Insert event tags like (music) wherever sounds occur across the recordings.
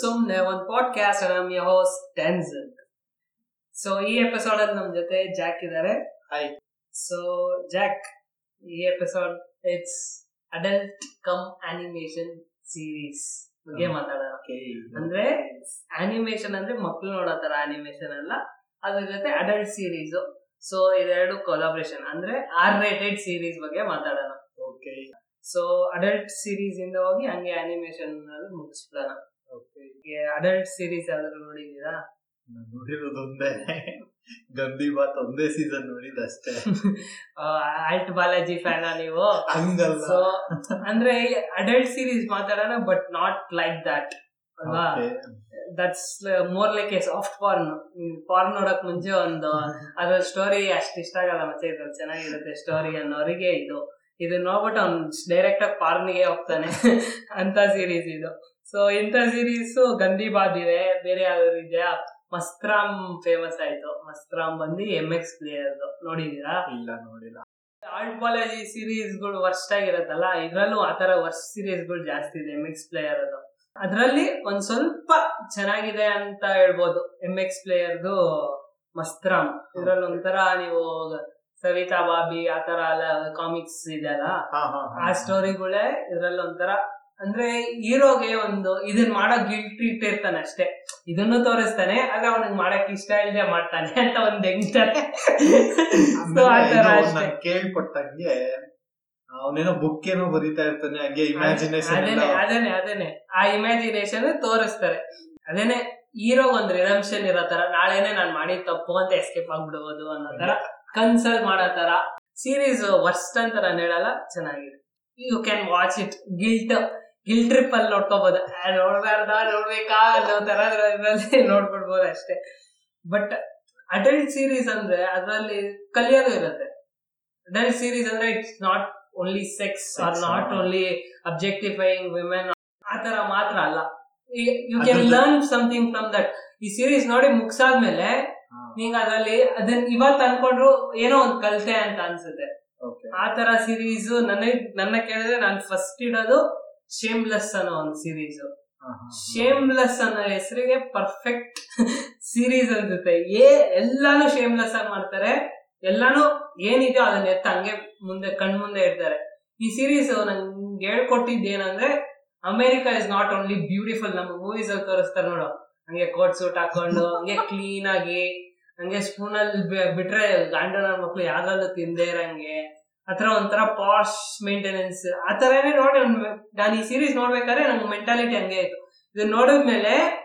ಸುಮ್ನೆ ಒಂದು ಪಾಡ್ಕಾಸ್ಟ್ ನಮ್ಮ ಹೋಸ್ಟ್ ಟೆನ್ಸನ್ ಸೊ ಈ ಎಪಿಸೋಡ್ ಅಲ್ಲಿ ನಮ್ ಜೊತೆ ಜಾಕ್ ಇದ್ದಾರೆ ಹಾಯ್ ಸೊ ಜಾಕ್ ಈ episode it's adult cum animation series ಬಗ್ಗೆ. ಮಾತಾಡೋಣ. ಅಂದ್ರೆ ಅನಿಮೇಷನ್ ಅಂದ್ರೆ ಮಕ್ಳು ನೋಡೋ ತರ ಅನಿಮೇಷನ್ ಅಲ್ಲ. ಅದ್ರ ಜೊತೆ ಅಡಲ್ಟ್ ಸೀರೀಸ್ ಸೊ ಇದೆರಡು ಕೊಲಾಬ್ರೇಷನ್ ಅಂದ್ರೆ ಆರ್ ರೇಟೆಡ್ ಸೀರೀಸ್ ಬಗ್ಗೆ ಮಾತಾಡೋಣ. Okay. ಸೊ ಅಡಲ್ಟ್ ಸೀರೀಸ್ ಇಂದ ಹೋಗಿ ಹಂಗೆ ಅನಿಮೇಷನ್ ಅಲ್ಲಿ ಮುಗಿಸ್ಬಿಡೋಣ. ಅಡಲ್ಟ್ ಸೀರೀಸ್ ಯಾವ್ದಾದ್ರು ನೋಡಿದೀರಾ ನೋಡಿರೋದು ಒಂದೇ. ಗಂದಿ ಬಾತ್ ಒಂದೇ ಸೀಸನ್ ನೋಡಿದಷ್ಟೇ. ಆಲ್ಟ್ ಬಾಲಾಜಿ ಫ್ಯಾನ ನೀವು? ಹಂಗಲ್ಲ. ಸೊ ಅಂದ್ರೆ ಅಡಲ್ಟ್ ಸೀರೀಸ್ ಮಾತಾಡೋಣ ಬಟ್ ನಾಟ್ ಲೈಕ್ ದಟ್ ಅಲ್ವಾ? That's more like a soft porn porn ನೋಡಕ್ ಮುಂಚೆ ಒಂದು (laughs) ಅದ್ರ ಸ್ಟೋರಿ ಅಷ್ಟು ಇಷ್ಟ ಆಗಲ್ಲ ಮತ್ತೆ ಇದು ಚೆನ್ನಾಗಿರುತ್ತೆ ಸ್ಟೋರಿ ಅನ್ನೋರಿಗೆ ಇದು. (laughs) ಇದು ನೋಡ್ಬಿಟ್ಟು ಅವ್ನು ಡೈರೆಕ್ಟ್ ಆಗಿ ಪಾರ್ನಿಗೆ ಹೋಗ್ತಾನೆ. ಅಂತ ಸೀರೀಸ್ ಇದು. ಸೊ ಇಂಥ ಸೀರೀಸ್ ಗಂದಿ ಬಾದ್ ಇದೆ ಬೇರೆ ಯಾವ್ದಾದ್ರು ಇದೆಯಾ? ಮಸ್ತ್ರಾಮ್ ಫೇಮಸ್ ಆಯ್ತು. ಮಸ್ತ್ರಾಮ್ ಬಂದು ಎಂ ಎಕ್ಸ್ ಪ್ಲೇಯರ್ ನೋಡಿದೀರಾ ಇಲ್ಲ ನೋಡಿಲ್ಲ. ಆಲ್ಟ್ ಸೀರೀಸ್ಗಳು ವರ್ಸ್ಟ್ ಆಗಿರತ್ತಲ್ಲ ಇದ್ರಲ್ಲೂ ಆತರ ವರ್ಸ್ಟ್ ಸೀರೀಸ್ಗಳು ಜಾಸ್ತಿ ಇದೆ ಎಂ ಎಕ್ಸ್ ಪ್ಲೇಯರ್ ಅದು ಅದ್ರಲ್ಲಿ ಒಂದ್ ಸ್ವಲ್ಪ ಚೆನ್ನಾಗಿದೆ ಅಂತ ಹೇಳ್ಬೋದು ಎಂ ಎಕ್ಸ್ ಪ್ಲೇಯರ್ದು ಮಸ್ತ್ರಾಮ್ ಇದ್ರಲ್ಲಿ ಒಂಥರ ನೀವು ಸವಿತಾ ಬಾಬಿ ಆತರ ಎಲ್ಲ ಕಾಮಿಕ್ಸ್ ಇದೆಯಲ್ಲ? ಆ ಸ್ಟೋರಿಗಳೇ ಇದ್ರಲ್ಲಿ ಒಂಥರ ಅಂದ್ರೆ ಹೀರೋಗೆ ಒಂದು ಇದನ್ ಮಾಡೋ ಗಿಲ್ಟ್ ಇಟ್ಟಿರ್ತಾನೆ ಅಷ್ಟೇ. ಇದನ್ನು ತೋರಿಸ್ತಾನೆ ಆದ್ರೆ ಅವನಿಗೆ ಮಾಡಕ್ ಇಷ್ಟ ಇಲ್ಲದೆ ಮಾಡ್ತಾನೆ ಅಂತ ಒಂದ್ ಹೆಂಗ್ತಾರೆ. ಕೇಳ್ಪಟ್ಟಂಗೆ ಅವನೇನೋ ಬುಕ್ ಏನೋ ಬರೀತಾ ಇರ್ತಾನೆ ಹಂಗೆ ಇಮ್ಯಾಜಿನೇಷನ್ ಅದೇನೆ ಅದೇನೆ ಅದೇನೆ. ಆ ಇಮ್ಯಾಜಿನೇಷನ್ ತೋರಿಸ್ತಾರೆ. ಅದೇನೆ ಹೀರೋ ಒಂದ್ ರಿಡಂಪ್ಷನ್ ಇರೋ ತರ ನಾಳೆನೆ ನಾನ್ ಮಾಡಿದ ತಪ್ಪು ಅಂತ ಎಸ್ಕೇಪ್ ಆಗ್ಬಿಡ್ಬೋದು ಅನ್ನೋ ತರ ಕನ್ಸಲ್ಟ್ ಮಾಡೋ ತರ. ಸೀರೀಸ್ ವರ್ಸ್ಟ್ ಅಂತ ನಾನು ಹೇಳಲ್ಲ ಚೆನ್ನಾಗಿದೆ. You can watch it guilt guilt trip ಅಲ್ಲಿ ನೋಡ್ಕೋಬಹುದು ನೋಡ್ಬಾರ್ದ ನೋಡ್ಬೇಕಾ ಅನ್ನೋ ತರ (laughs) ನೋಡ್ಬಿಡ್ಬೋದು ಅಷ್ಟೇ. ಬಟ್ ಅಡಲ್ಟ್ ಸೀರೀಸ್ ಅಂದ್ರೆ ಅದ್ರಲ್ಲಿ ಕಲಿಯೋದು ಇರುತ್ತೆ. ಅಡಲ್ಟ್ ಸೀರೀಸ್ ಅಂದ್ರೆ it's not only sex or not. Only objectifying women ಆ ತರ ಮಾತ್ರ ಅಲ್ಲ. You can learn something from that ಈ ಸೀರೀಸ್ ನೋಡಿ ಮುಗಿಸಾದ್ಮೇಲೆ ನೀವು ಅದ್ರಲ್ಲಿ ಅದನ್ ಇವತ್ ಅನ್ಕೊಂಡ್ರು ಏನೋ ಒಂದ್ ಕಲ್ತೆ ಅಂತ ಅನ್ಸುತ್ತೆ. ಆ ತರ ಸೀರೀಸ್ ನನಗ್ ನನ್ನ ಕೇಳಿದ್ರೆ ನಾನು ಫಸ್ಟ್ ಇಡೋದು ಶೇಮ್ಲೆಸ್ ಅನ್ನೋ ಒಂದು ಸೀರೀಸ್ ಶೇಮ್ಲೆಸ್ ಅನ್ನೋ ಹೆಸರಿಗೆ ಪರ್ಫೆಕ್ಟ್ ಸೀರೀಸ್ ಅನ್ಸುತ್ತೆ. ಏ ಎಲ್ಲಾನು ಶೇಮ್ಲೆಸ್ ಆಗಿ ಮಾಡ್ತಾರೆ. ಎಲ್ಲಾನು ಏನಿದೆಯೋ ಅದನ್ನ ಎತ್ತ ಹಂಗೆ ಮುಂದೆ ಕಣ್ ಮುಂದೆ ಇರ್ತಾರೆ ಈ ಸೀರೀಸ್ ನಂಗೆ ಹೇಳ್ಕೊಟ್ಟಿದ್ದು ಏನಂದ್ರೆ America is not only beautiful ನಮ್ಮ ಮೂವೀಸ್ ಅಲ್ಲಿ ತೋರಿಸ್ತಾರೆ ನೋಡು. ಹಂಗೆ ಕೋಟ್ ಸೂಟ್ ಹಾಕೊಂಡು ಹಂಗೆ ಕ್ಲೀನ್ ಆಗಿ ಹಂಗೆ ಸ್ಪೂನ್ ಅಲ್ಲಿ ಬಿಟ್ರೆ ಗಂಡನ ಮಕ್ಳು ಯಾವ್ದ್ರಲ್ಲೂ ತಿಂದೇ ಇರಂಗೆ. ಆತರ ಒಂಥರ ಪಾಶ್ ಮೇಂಟೆನೆನ್ಸ್ ಆ ತರನೇ ನೋಡಿ ನಾನು ಈ ಸೀರೀಸ್ ನೋಡ್ಬೇಕಾದ್ರೆ ನಂಗೆ ಮೆಂಟಾಲಿಟಿ ಹಂಗೆ ಆಯ್ತು ಇದನ್ನ ನೋಡಿದ್ಮೇಲೆ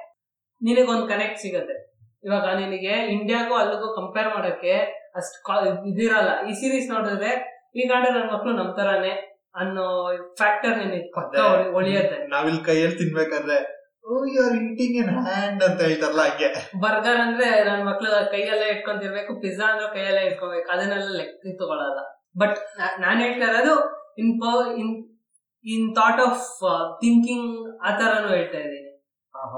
ನಿನಗೊಂದು ಕನೆಕ್ಟ್ ಸಿಗತ್ತೆ. ಇವಾಗ ನಿನಗೆ ಇಂಡಿಯಾಗೂ ಅಲ್ಲಿಗೂ ಕಂಪೇರ್ ಮಾಡೋಕೆ ಅಷ್ಟು ಇದಿರಲ್ಲ. ಈ ಸೀರೀಸ್ ನೋಡಿದ್ರೆ ಈ ಗಂಡ ನನ್ನ ಮಕ್ಳು ನಮ್ ತರಾನೇ ಅನ್ನೋ ಫ್ಯಾಕ್ಟರ್ ನಿನಗೆ. ಒಳಿಯತ್ತೆ. ನಾವಿಲ್ಲಿ ಕೈಯಲ್ಲಿ ತಿನ್ಬೇಕಾದ್ರೆ ಹ್ಯಾಂಡ್ ಅಂತ ಹೇಳ್ತಾರಲ್ಲ ಹಂಗೆ. ಬರ್ಗರ್ ಅಂದ್ರೆ ನನ್ನ ಮಕ್ಳು ಕೈಯಲ್ಲೇ ಇಟ್ಕೊಂತಿರ್ಬೇಕು ಪಿಜ್ಜಾ ಅಂದ್ರೆ ಕೈಯಲ್ಲೇ ಇಟ್ಕೊಬೇಕು. ಅದನ್ನೆಲ್ಲ ಲೆಕ್ಕ ತಗೊಳಲ್ಲ ಬಟ್ ನಾನು ಹೇಳ್ತಾ ಇರೋದು in in in thought of thinking ಆ ತರನು ಹೇಳ್ತಾ ಇದ್ದೀನಿ.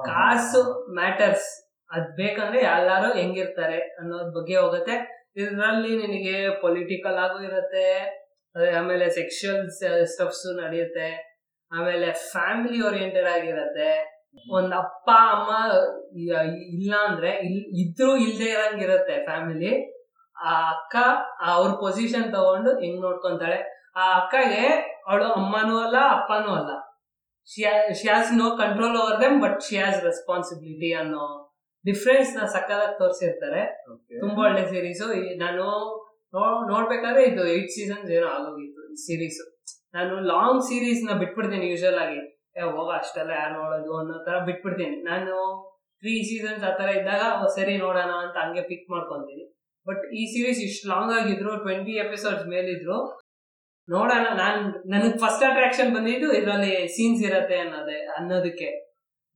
ಕಾಸು ಮ್ಯಾಟರ್ಸ್ ಅದ್ ಬೇಕಂದ್ರೆ ಎಲ್ಲಾರು ಹೆಂಗಿರ್ತಾರೆ ಅನ್ನೋದ್ ಬಗ್ಗೆ ಹೋಗುತ್ತೆ. ಇದ್ರಲ್ಲಿ ನಿನಗೆ ಪೊಲಿಟಿಕಲ್ ಆಗೂ ಇರುತ್ತೆ ಅದೇ ಆಮೇಲೆ ಸೆಕ್ಷುಯಲ್ ಸ್ಟಫ್ಸ್ ನಡೆಯುತ್ತೆ. ಆಮೇಲೆ ಫ್ಯಾಮಿಲಿ ಓರಿಯೆಂಟೆಡ್ ಆಗಿರತ್ತೆ. ಒಂದ್ ಅಪ್ಪ ಅಮ್ಮ ಇಲ್ಲ ಅಂದ್ರೆ ಇಲ್ ಇದ್ರೂ ಇಲ್ದೇ ಇರಂಗಿರತ್ತೆ ಫ್ಯಾಮಿಲಿ ಆ ಅಕ್ಕ ಅವ್ರ ಪೊಸಿಷನ್ ತಗೊಂಡು ಹೆಂಗ್ ನೋಡ್ಕೊಂತಾಳೆ? ಆ ಅಕ್ಕಗೆ ಅವಳು ಅಮ್ಮನೂ ಅಲ್ಲ ಅಪ್ಪನೂ ಅಲ್ಲ. She has no control over them but she's has responsibility ಅನ್ನೋ ಡಿಫ್ರೆನ್ಸ್ನ ಸಕ್ಕದಾಗಿ ತೋರಿಸಿರ್ತಾರೆ. ತುಂಬಾ ಒಳ್ಳೆ ಸೀರೀಸ್ ನಾನು ನೋಡ್ಬೇಕಾದ್ರೆ ಇದು ಏಟ್ ಸೀಸನ್ಸ್ ಏನೋ ಆಗೋಗಿತ್ತು ಈ ಸೀರೀಸ್ ನಾನು ಲಾಂಗ್ ಸೀರೀಸ್ನ ಬಿಟ್ಬಿಡ್ತೀನಿ ಯೂಶಲ್ ಆಗಿ. ಹೋಗ ಅಷ್ಟೆಲ್ಲ ಯಾರು ನೋಡೋದು ಅನ್ನೋ ತರ ಬಿಟ್ಬಿಡ್ತೀನಿ. ನಾನು ತ್ರೀ ಸೀಸನ್ಸ್ ಆ ತರ ಇದ್ದಾಗ ಸರಿ ನೋಡೋಣ ಅಂತ ಹಂಗೆ ಪಿಕ್ ಮಾಡ್ಕೊಂತೀನಿ. ಬಟ್ ಈ ಸೀರೀಸ್ ಇಷ್ಟು ಲಾಂಗ್ ಆಗಿದ್ರು ಟ್ವೆಂಟಿ ಎಪಿಸೋಡ್ಸ್ ಮೇಲಿದ್ರು ನೋಡೋಣ. ನಾನು ನನಗೆ ಫಸ್ಟ್ ಅಟ್ರಾಕ್ಷನ್ ಬಂದಿದ್ದು ಇದರಲ್ಲಿ ಸೀನ್ಸ್ ಇರತ್ತೆ ಅನ್ನೋದೇ ಅನ್ನೋದಕ್ಕೆ.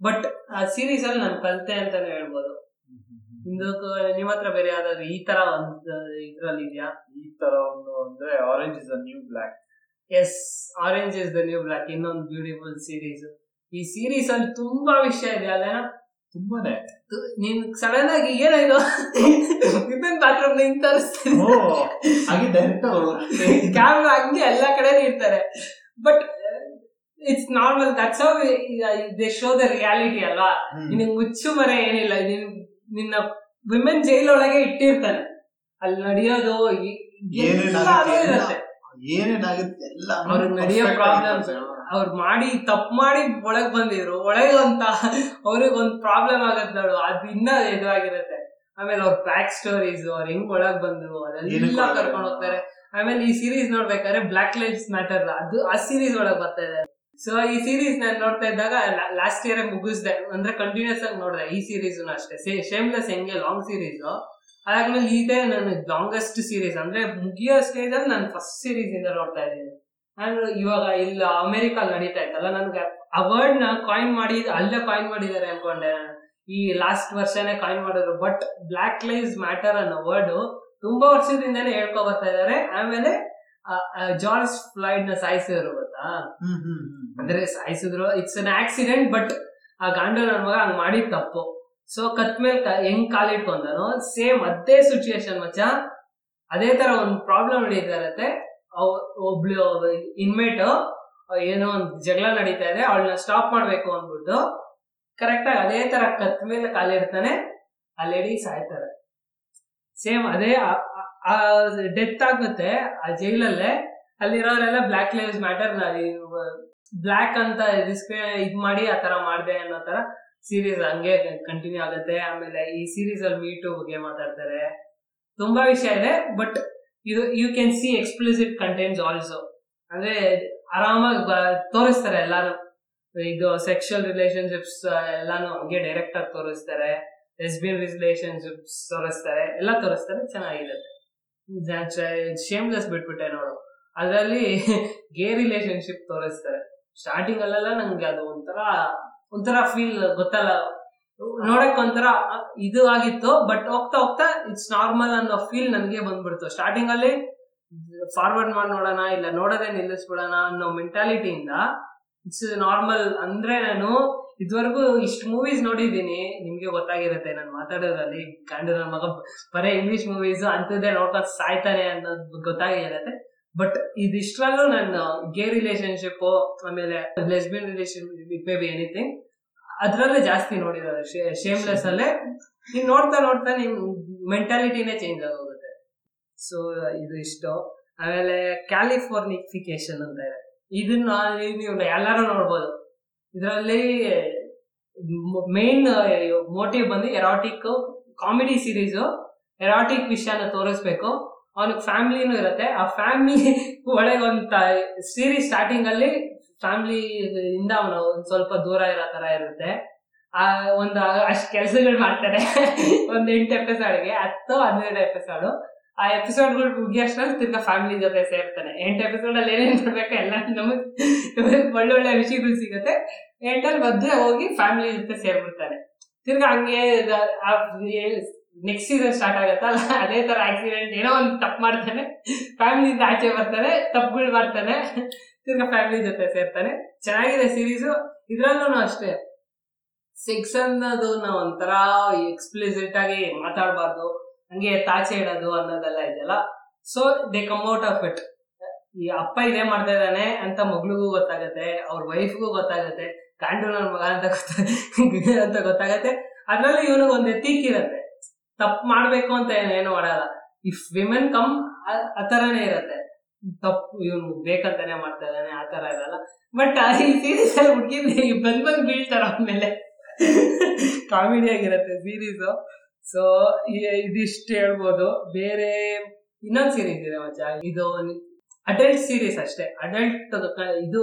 ಬಟ್ ಆ ಸೀರೀಸ್ ಅಲ್ಲಿ ನಾನು ಕಲ್ತೆ ಅಂತಾನೆ ಹೇಳ್ಬೋದು. ಇಂದು ನಿಮ್ಮ ಹತ್ರ ಬೇರೆ ಯಾವ್ದಾದ್ರು ಈ ತರ ಒಂದು ಇದ್ರಲ್ಲಿ ಇದೆಯಾ? ಈ ತರ ಒಂದು ಅಂದ್ರೆ orange is the new black yes orange is the new black ಇನ್ನೊಂದು ಬ್ಯೂಟಿಫುಲ್ ಸೀರೀಸ್ ಈ ಸೀರೀಸ್ ಅಲ್ಲಿ ತುಂಬಾ ವಿಷಯ ಇದೆ ಅಲ್ಲೇನ? ತುಂಬಾನೇ. ನೀನ್ ಸಡನ್ ಆಗಿ ಏನಾಯ್ತು? ವಿಮೆನ್ ಬಾತ್ರೂಮ್ ನಿಂತ ಹಾಗೆ ಡೈರೆಕ್ಟ್ ಕ್ಯಾಮ್ರಾ ಹಂಗೆ ಎಲ್ಲಾ ಕಡೆ ಇರ್ತಾರೆ but it's normal that's how they show the reality ಅಲ್ವಾ. ನಿನಗ್ ಮುಚ್ಚು ಮರೆ ಏನಿಲ್ಲ. ನಿನ್ ನಿನ್ನ ವಿಮೆನ್ ಜೈಲ್ ಒಳಗೆ ಇಟ್ಟಿರ್ತಾನೆ. ಅಲ್ಲಿ ನಡೆಯೋದು ಏನೇನಾಗುತ್ತೆ ಎಲ್ಲ ಅವ್ರಿಗೆ ನಡೆಯೋ ಪ್ರಾಬ್ಲಮ್ಸ್. ಅವ್ರು ಮಾಡಿ ತಪ್ಪು ಮಾಡಿ ಒಳಗ್ ಬಂದಿದ್ರು. ಒಳಗೆ ಅಂತ ಅವ್ರಿಗೆ ಒಂದ್ ಪ್ರಾಬ್ಲಮ್ ಆಗುತ್ತೆ ನೋಡು. ಅದು ಇನ್ನ ಇದಾಗಿರುತ್ತೆ. ಆಮೇಲೆ ಅವ್ರ ಬ್ಯಾಕ್ ಸ್ಟೋರೀಸ್ ಅವ್ರು ಹೆಂಗ್ ಒಳಗ್ ಬಂದ್ರು ಅದೆಲ್ಲ ಕರ್ಕೊಂಡು ಹೋಗ್ತಾರೆ. ಆಮೇಲೆ ಈ ಸೀರೀಸ್ ನೋಡ್ಬೇಕಾದ್ರೆ ಬ್ಲಾಕ್ ಲೈಫ್ಸ್ ಮ್ಯಾಟರ್ ಅದು ಆ ಸೀರೀಸ್ ಒಳಗ್ ಬರ್ತಾ ಇದೆ. ಸೊ ಈ ಸೀರೀಸ್ ನಾನು ನೋಡ್ತಾ ಇದ್ದಾಗ ಲಾಸ್ಟ್ ಇಯರ್ ಮುಗಿಸ್ದೆ. ಅಂದ್ರೆ ಕಂಟಿನ್ಯೂಸ್ ಆಗಿ ನೋಡಿದೆ. ಈ ಸೀರೀಸ್ ಅಷ್ಟೇ. ಶೇಮ್ಲೆಸ್ ಹೆಂಗೆ ಲಾಂಗ್ ಸೀರೀಸ್ ಅದಾದ್ಮೇಲೆ ಇದೇ ನನ್ನ ಲಾಂಗೆಸ್ಟ್ ಸೀರೀಸ್ ಅಂದ್ರೆ ಮುಗಿಯೋ ಸ್ಟೇಜ್ ಅಲ್ಲಿ ನಾನು ಫಸ್ಟ್ ಸೀರೀಸ್ ಇಂದ ನೋಡ್ತಾ ಇದ್ದೀನಿ. ನಾನು ಇವಾಗ ಇಲ್ಲ ಅಮೆರಿಕ ನಡೀತಾ ಇತ್ತಲ್ಲ ನನ್ಗೆ ಆ ವರ್ಡ್ನ ಕಾಯಿನ್ ಮಾಡಿ ಅಲ್ಲೇ ಕಾಯಿನ್ ಮಾಡಿದ್ದಾರೆ ಅನ್ಕೊಂಡೆ ಈ ಲಾಸ್ಟ್ ವರ್ಷನೇ ಕಾಯಿನ್ ಮಾಡಿದ್ರು ಬಟ್ ಬ್ಲಾಕ್ ಲೈವ್ಸ್ ಮ್ಯಾಟರ್ ಅನ್ನೋ ವರ್ಡ್ ತುಂಬಾ ವರ್ಷದಿಂದಲೇ ಹೇಳ್ಕೊ ಬರ್ತಾ ಇದಾರೆ ಆಮೇಲೆ ಜಾರ್ಜ್ ಫ್ಲೈಡ್ನ ಸಾಯಿಸಿದ್ರು ಗೊತ್ತಾ. ಅಂದ್ರೆ ಸಾಯಿಸಿದ್ರು ಇಟ್ಸ್ ಅನ್ ಆಕ್ಸಿಡೆಂಟ್ ಬಟ್ ಆ ಗಾಂಡ ನನ್ ಮಗ ಹಂಗ್ ಮಾಡಿದ್ ತಪ್ಪು. ಸೊ ಕತ್ ಮೇಲೆ ಹೆಂಗ್ ಕಾಲಿಟ್ಕೊಂಡನು ಸೇಮ್ ಅದೇ ಸಿಚುಯೇಷನ್ ಮಚ್ಚ. ಅದೇ ತರ ಒಂದು ಪ್ರಾಬ್ಲಮ್ ಅವ್- ಒಬ್ಳು ಇನ್ಮೇಟ್ ಏನೋ ಒಂದು ಜಗಳ ನಡೀತಾ ಇದೆ, ಅವಳನ್ನ ಸ್ಟಾಪ್ ಮಾಡ್ಬೇಕು ಅಂದ್ಬಿಟ್ಟು ಕರೆಕ್ಟ್ ಆಗಿ ಅದೇ ತರ ಕತ್ ಮೇಲೆ ಕಾಲಿಡ್ತಾನೆ ಆ ಲೇಡಿ ಸಾಯ್ತಾರೆ. ಸೇಮ್ ಅದೇ ಡೆತ್ ಆಗುತ್ತೆ, ಆ ಜೈಲಲ್ಲೇ ಅಲ್ಲಿರೋರೆಲ್ಲ ಬ್ಲಾಕ್ ಲೈವ್ಸ್ ಮ್ಯಾಟರ್ ಬ್ಲಾಕ್ ಅಂತ ರಿಸ್ಕ್ ಇದು ಮಾಡಿ ಆ ತರ ಮಾಡಿದೆ ಅನ್ನೋ ತರ ಸೀರೀಸ್ ಹಂಗೆ ಕಂಟಿನ್ಯೂ ಆಗುತ್ತೆ. ಆಮೇಲೆ ಈ ಸೀರೀಸ್ ಅಲ್ಲಿ ಮೀಟು ಬಗ್ಗೆ ಮಾತಾಡ್ತಾರೆ. ತುಂಬಾ ವಿಷಯ ಇದೆ ಬಟ್ ಇದು you can see explicit contents also ಅಂದ್ರೆ ಆರಾಮಾಗಿ ತೋರಿಸ್ತಾರೆ ಎಲ್ಲಾನು. ಇದು ಸೆಕ್ಷುವಲ್ ರಿಲೇಶನ್ಶಿಪ್ಸ್ ಎಲ್ಲಾನು ಹಂಗೆ ಡೈರೆಕ್ಟ್ ಆಗಿ ತೋರಿಸ್ತಾರೆ. ಲೆಸ್ಬಿಯನ್ ರಿಲೇಶನ್ಶಿಪ್ಸ್ ತೋರಿಸ್ತಾರೆ. ಎಲ್ಲ ತೋರಿಸ್ತಾರೆ, ಚೆನ್ನಾಗಿರುತ್ತೆ. ಶೇಮ್ಲೆಸ್ ಬಿಟ್ಬಿಟ್ಟೆ ನೋಡು. ಅದರಲ್ಲಿ ಗೇ ರಿಲೇಶನ್ಶಿಪ್ ತೋರಿಸ್ತಾರೆ. ಸ್ಟಾರ್ಟಿಂಗ್ ಅಲ್ಲೆಲ್ಲ ನಂಗೆ ಅದು ಒಂಥರ ಒಂಥರ ಫೀಲ್ ಗೊತ್ತಲ್ಲ. ನೋಡಕ್ ಒಂಥರ ಇದು ಆಗಿತ್ತು ಬಟ್ ಹೋಗ್ತಾ ಹೋಗ್ತಾ ಇಟ್ಸ್ ನಾರ್ಮಲ್ ಅನ್ನೋ ಫೀಲ್ ನನಗೆ ಬಂದ್ಬಿಡ್ತು. ಸ್ಟಾರ್ಟಿಂಗ್ ಅಲ್ಲಿ ಫಾರ್ವರ್ಡ್ ಮಾಡಿ ನೋಡೋಣ, ಇಲ್ಲ ನೋಡೋದೇ ನಿಲ್ಲಿಸ್ಬಿಡೋಣ ಅನ್ನೋ ಮೆಂಟಾಲಿಟಿಯಿಂದ ಇಟ್ಸ್ ನಾರ್ಮಲ್ ಅಂದ್ರೆ ನಾನು ಇದುವರೆಗೂ ಇಷ್ಟು ಮೂವೀಸ್ ನೋಡಿದೀನಿ ನಿಮ್ಗೆ ಗೊತ್ತಾಗಿರುತ್ತೆ ನಾನು ಮಾತಾಡೋದ್ರಲ್ಲಿ ಕಂಡು ನನ್ನ ಮಗ ಬರೇ ಇಂಗ್ಲಿಷ್ ಮೂವೀಸ್ ಅಂತದೇ ನೋಡ್ಕೊಂಡು ಸಾಯ್ತಾನೆ ಅನ್ನೋದು ಗೊತ್ತಾಗಿರುತ್ತೆ. ಬಟ್ ಇದಿಷ್ಟರಲ್ಲೂ ನಾನು ಗೇ ರಿಲೇಶನ್ಶಿಪ್ ಆಮೇಲೆ lesbian relation it be anything ಅದ್ರಲ್ಲೇ ಜಾಸ್ತಿ ನೋಡಿರೋದು. ಶೇಮ್ಲೆಸ್ ಅಲ್ಲೇ. ನೀನ್ ನೋಡ್ತಾ ನೋಡ್ತಾ ನಿಮ್ ಮೆಂಟಾಲಿಟಿನೇ ಚೇಂಜ್ ಆಗೋಗುತ್ತೆ. ಸೊ ಇದು ಇಷ್ಟು. ಆಮೇಲೆ ಕ್ಯಾಲಿಫೋರ್ನಿಫಿಕೇಶನ್ ಅಂತ ಇದೆ. ಇದನ್ನ ನೀವು ಎಲ್ಲರೂ ನೋಡ್ಬೋದು. ಇದರಲ್ಲಿ ಮೇನ್ ಮೋಟಿವ್ ಬಂದು ಎರಾಟಿಕ್ ಕಾಮಿಡಿ ಸೀರೀಸ್ ಎರಾಟಿಕ್ ವಿಷಯನ ತೋರಿಸ್ಬೇಕು. ಅವನಿಗೆ ಫ್ಯಾಮಿಲಿನೂ ಇರುತ್ತೆ. ಆ ಫ್ಯಾಮಿಲಿ ಒಳಗೆ ಒಂದು ಸೀರೀಸ್ ಸ್ಟಾರ್ಟಿಂಗ್ ಅಲ್ಲಿ ಫ್ಯಾಮಿಲಿ ಇಂದ ಅವನು ಒಂದ್ ಸ್ವಲ್ಪ ದೂರ ಇರೋ ತರ ಇರುತ್ತೆ. ಆ, ಒಂದು ಅಷ್ಟು ಕೆಲಸಗಳು ಮಾಡ್ತಾರೆ ಒಂದ್ ಎಂಟು ಎಪಿಸೋಡ್ಗೆ, ಹತ್ತು ಹನ್ನೆರಡು ಎಪಿಸೋಡ್. ಆ ಎಪಿಸೋಡ್ಗಳು ಮುಗಿಯೋಷ್ಟ್ರಲ್ಲಿ ತಿರ್ಗಾ ಫ್ಯಾಮಿಲಿ ಜೊತೆ ಸೇರ್ತಾನೆ. ಎಂಟು ಎಪಿಸೋಡ್ ಅಲ್ಲಿ ಏನೇನ್ ನೋಡ್ಬೇಕು ಎಲ್ಲ ನಮಗೆ (laughs) ಒಳ್ಳೊಳ್ಳೆ ವಿಷಯಗಳು ಸಿಗುತ್ತೆ. ಎಂಟಲ್ಲಿ ಮದ್ವೆ ಹೋಗಿ ಫ್ಯಾಮಿಲಿ ಜೊತೆ ಸೇರ್ಬಿಡ್ತಾನೆ. ತಿರ್ಗಾ ಹಂಗೆ ನೆಕ್ಸ್ಟ್ ಸೀಸನ್ ಸ್ಟಾರ್ಟ್ ಆಗತ್ತಲ್ಲ, ಅದೇ ತರ ಆಕ್ಸಿಡೆಂಟ್ ಏನೋ ಒಂದು ತಪ್ಪು ಮಾಡ್ತಾನೆ. ಫ್ಯಾಮಿಲಿಯಿಂದ ಆಚೆ ಬರ್ತಾನೆ, ತಪ್ಪುಗಳು ಮಾಡ್ತಾನೆ. ತಿರ್ಗಾ ಫ್ಯಾಮಿಲಿ ಜೊತೆ ಸೇರ್ತಾನೆ. ಚೆನ್ನಾಗಿದೆ ಸೀರೀಸು ಇದ್ರಲ್ಲೂ ಅಷ್ಟೇ. ಸೆಕ್ಸ್ ಅನ್ನೋದು ನಾವು ಒಂಥರ ಎಕ್ಸ್ಪ್ಲಿಸಿಟ್ ಆಗಿ ಮಾತಾಡಬಾರ್ದು. ಹಂಗೆ ತಾಚೆ ಇಡೋದು ಅನ್ನೋದೆಲ್ಲ ಇದೆಯಲ್ಲ. So they come out of it ಈ ಅಪ್ಪ ಇದೇ ಮಾಡ್ತಾ ಇದ್ದಾನೆ ಅಂತ ಮಗಳಿಗೂ ಗೊತ್ತಾಗತ್ತೆ, ಅವ್ರ ವೈಫ್ಗೂ ಗೊತ್ತಾಗತ್ತೆ ಗಂಡು ನನ್ನ ಮಗ ಅಂತ ಗೊತ್ತಾಗ ಅಂತ ಗೊತ್ತಾಗತ್ತೆ. ಅದ್ರಲ್ಲಿ ಇವನಿಗೆ ಒಂದು ಎತ್ತಿಕ್ ಇರತ್ತೆ. ತಪ್ಪು ಮಾಡ್ಬೇಕು ಅಂತ ಏನು ಮಾಡಲ್ಲ. ಇಫ್ ವಿಮೆನ್ ಕಮ್ ಆ ಥರನೇ ಇರತ್ತೆ. ತಪ್ಪು ಇವನು ಬೇಕಂತಾನೆ ಮಾಡ್ತಾ ಇದ್ದಾನೆ, ಆ ತರ ಇರಲ್ಲ. ಬಟ್ ಈ ಸೀರೀಸ್ ಅಲ್ಲಿ ಹುಡುಗಿ ಬಂದ್ ಬಂದ್ ಬೀಳ್ತಾರ ಆಮೇಲೆ. ಕಾಮಿಡಿ ಆಗಿರತ್ತೆ ಸೀರೀಸ್ ಸೊ ಇದಿಷ್ಟು ಹೇಳ್ಬೋದು. ಬೇರೆ ಇನ್ನೊಂದು ಸೀರೀಸ್ ಇದೆ ಮಚ್ಚ. ಇದು ಅಡಲ್ಟ್ ಸೀರೀಸ್ ಅಷ್ಟೇ. ಅಡಲ್ಟ್ ಇದು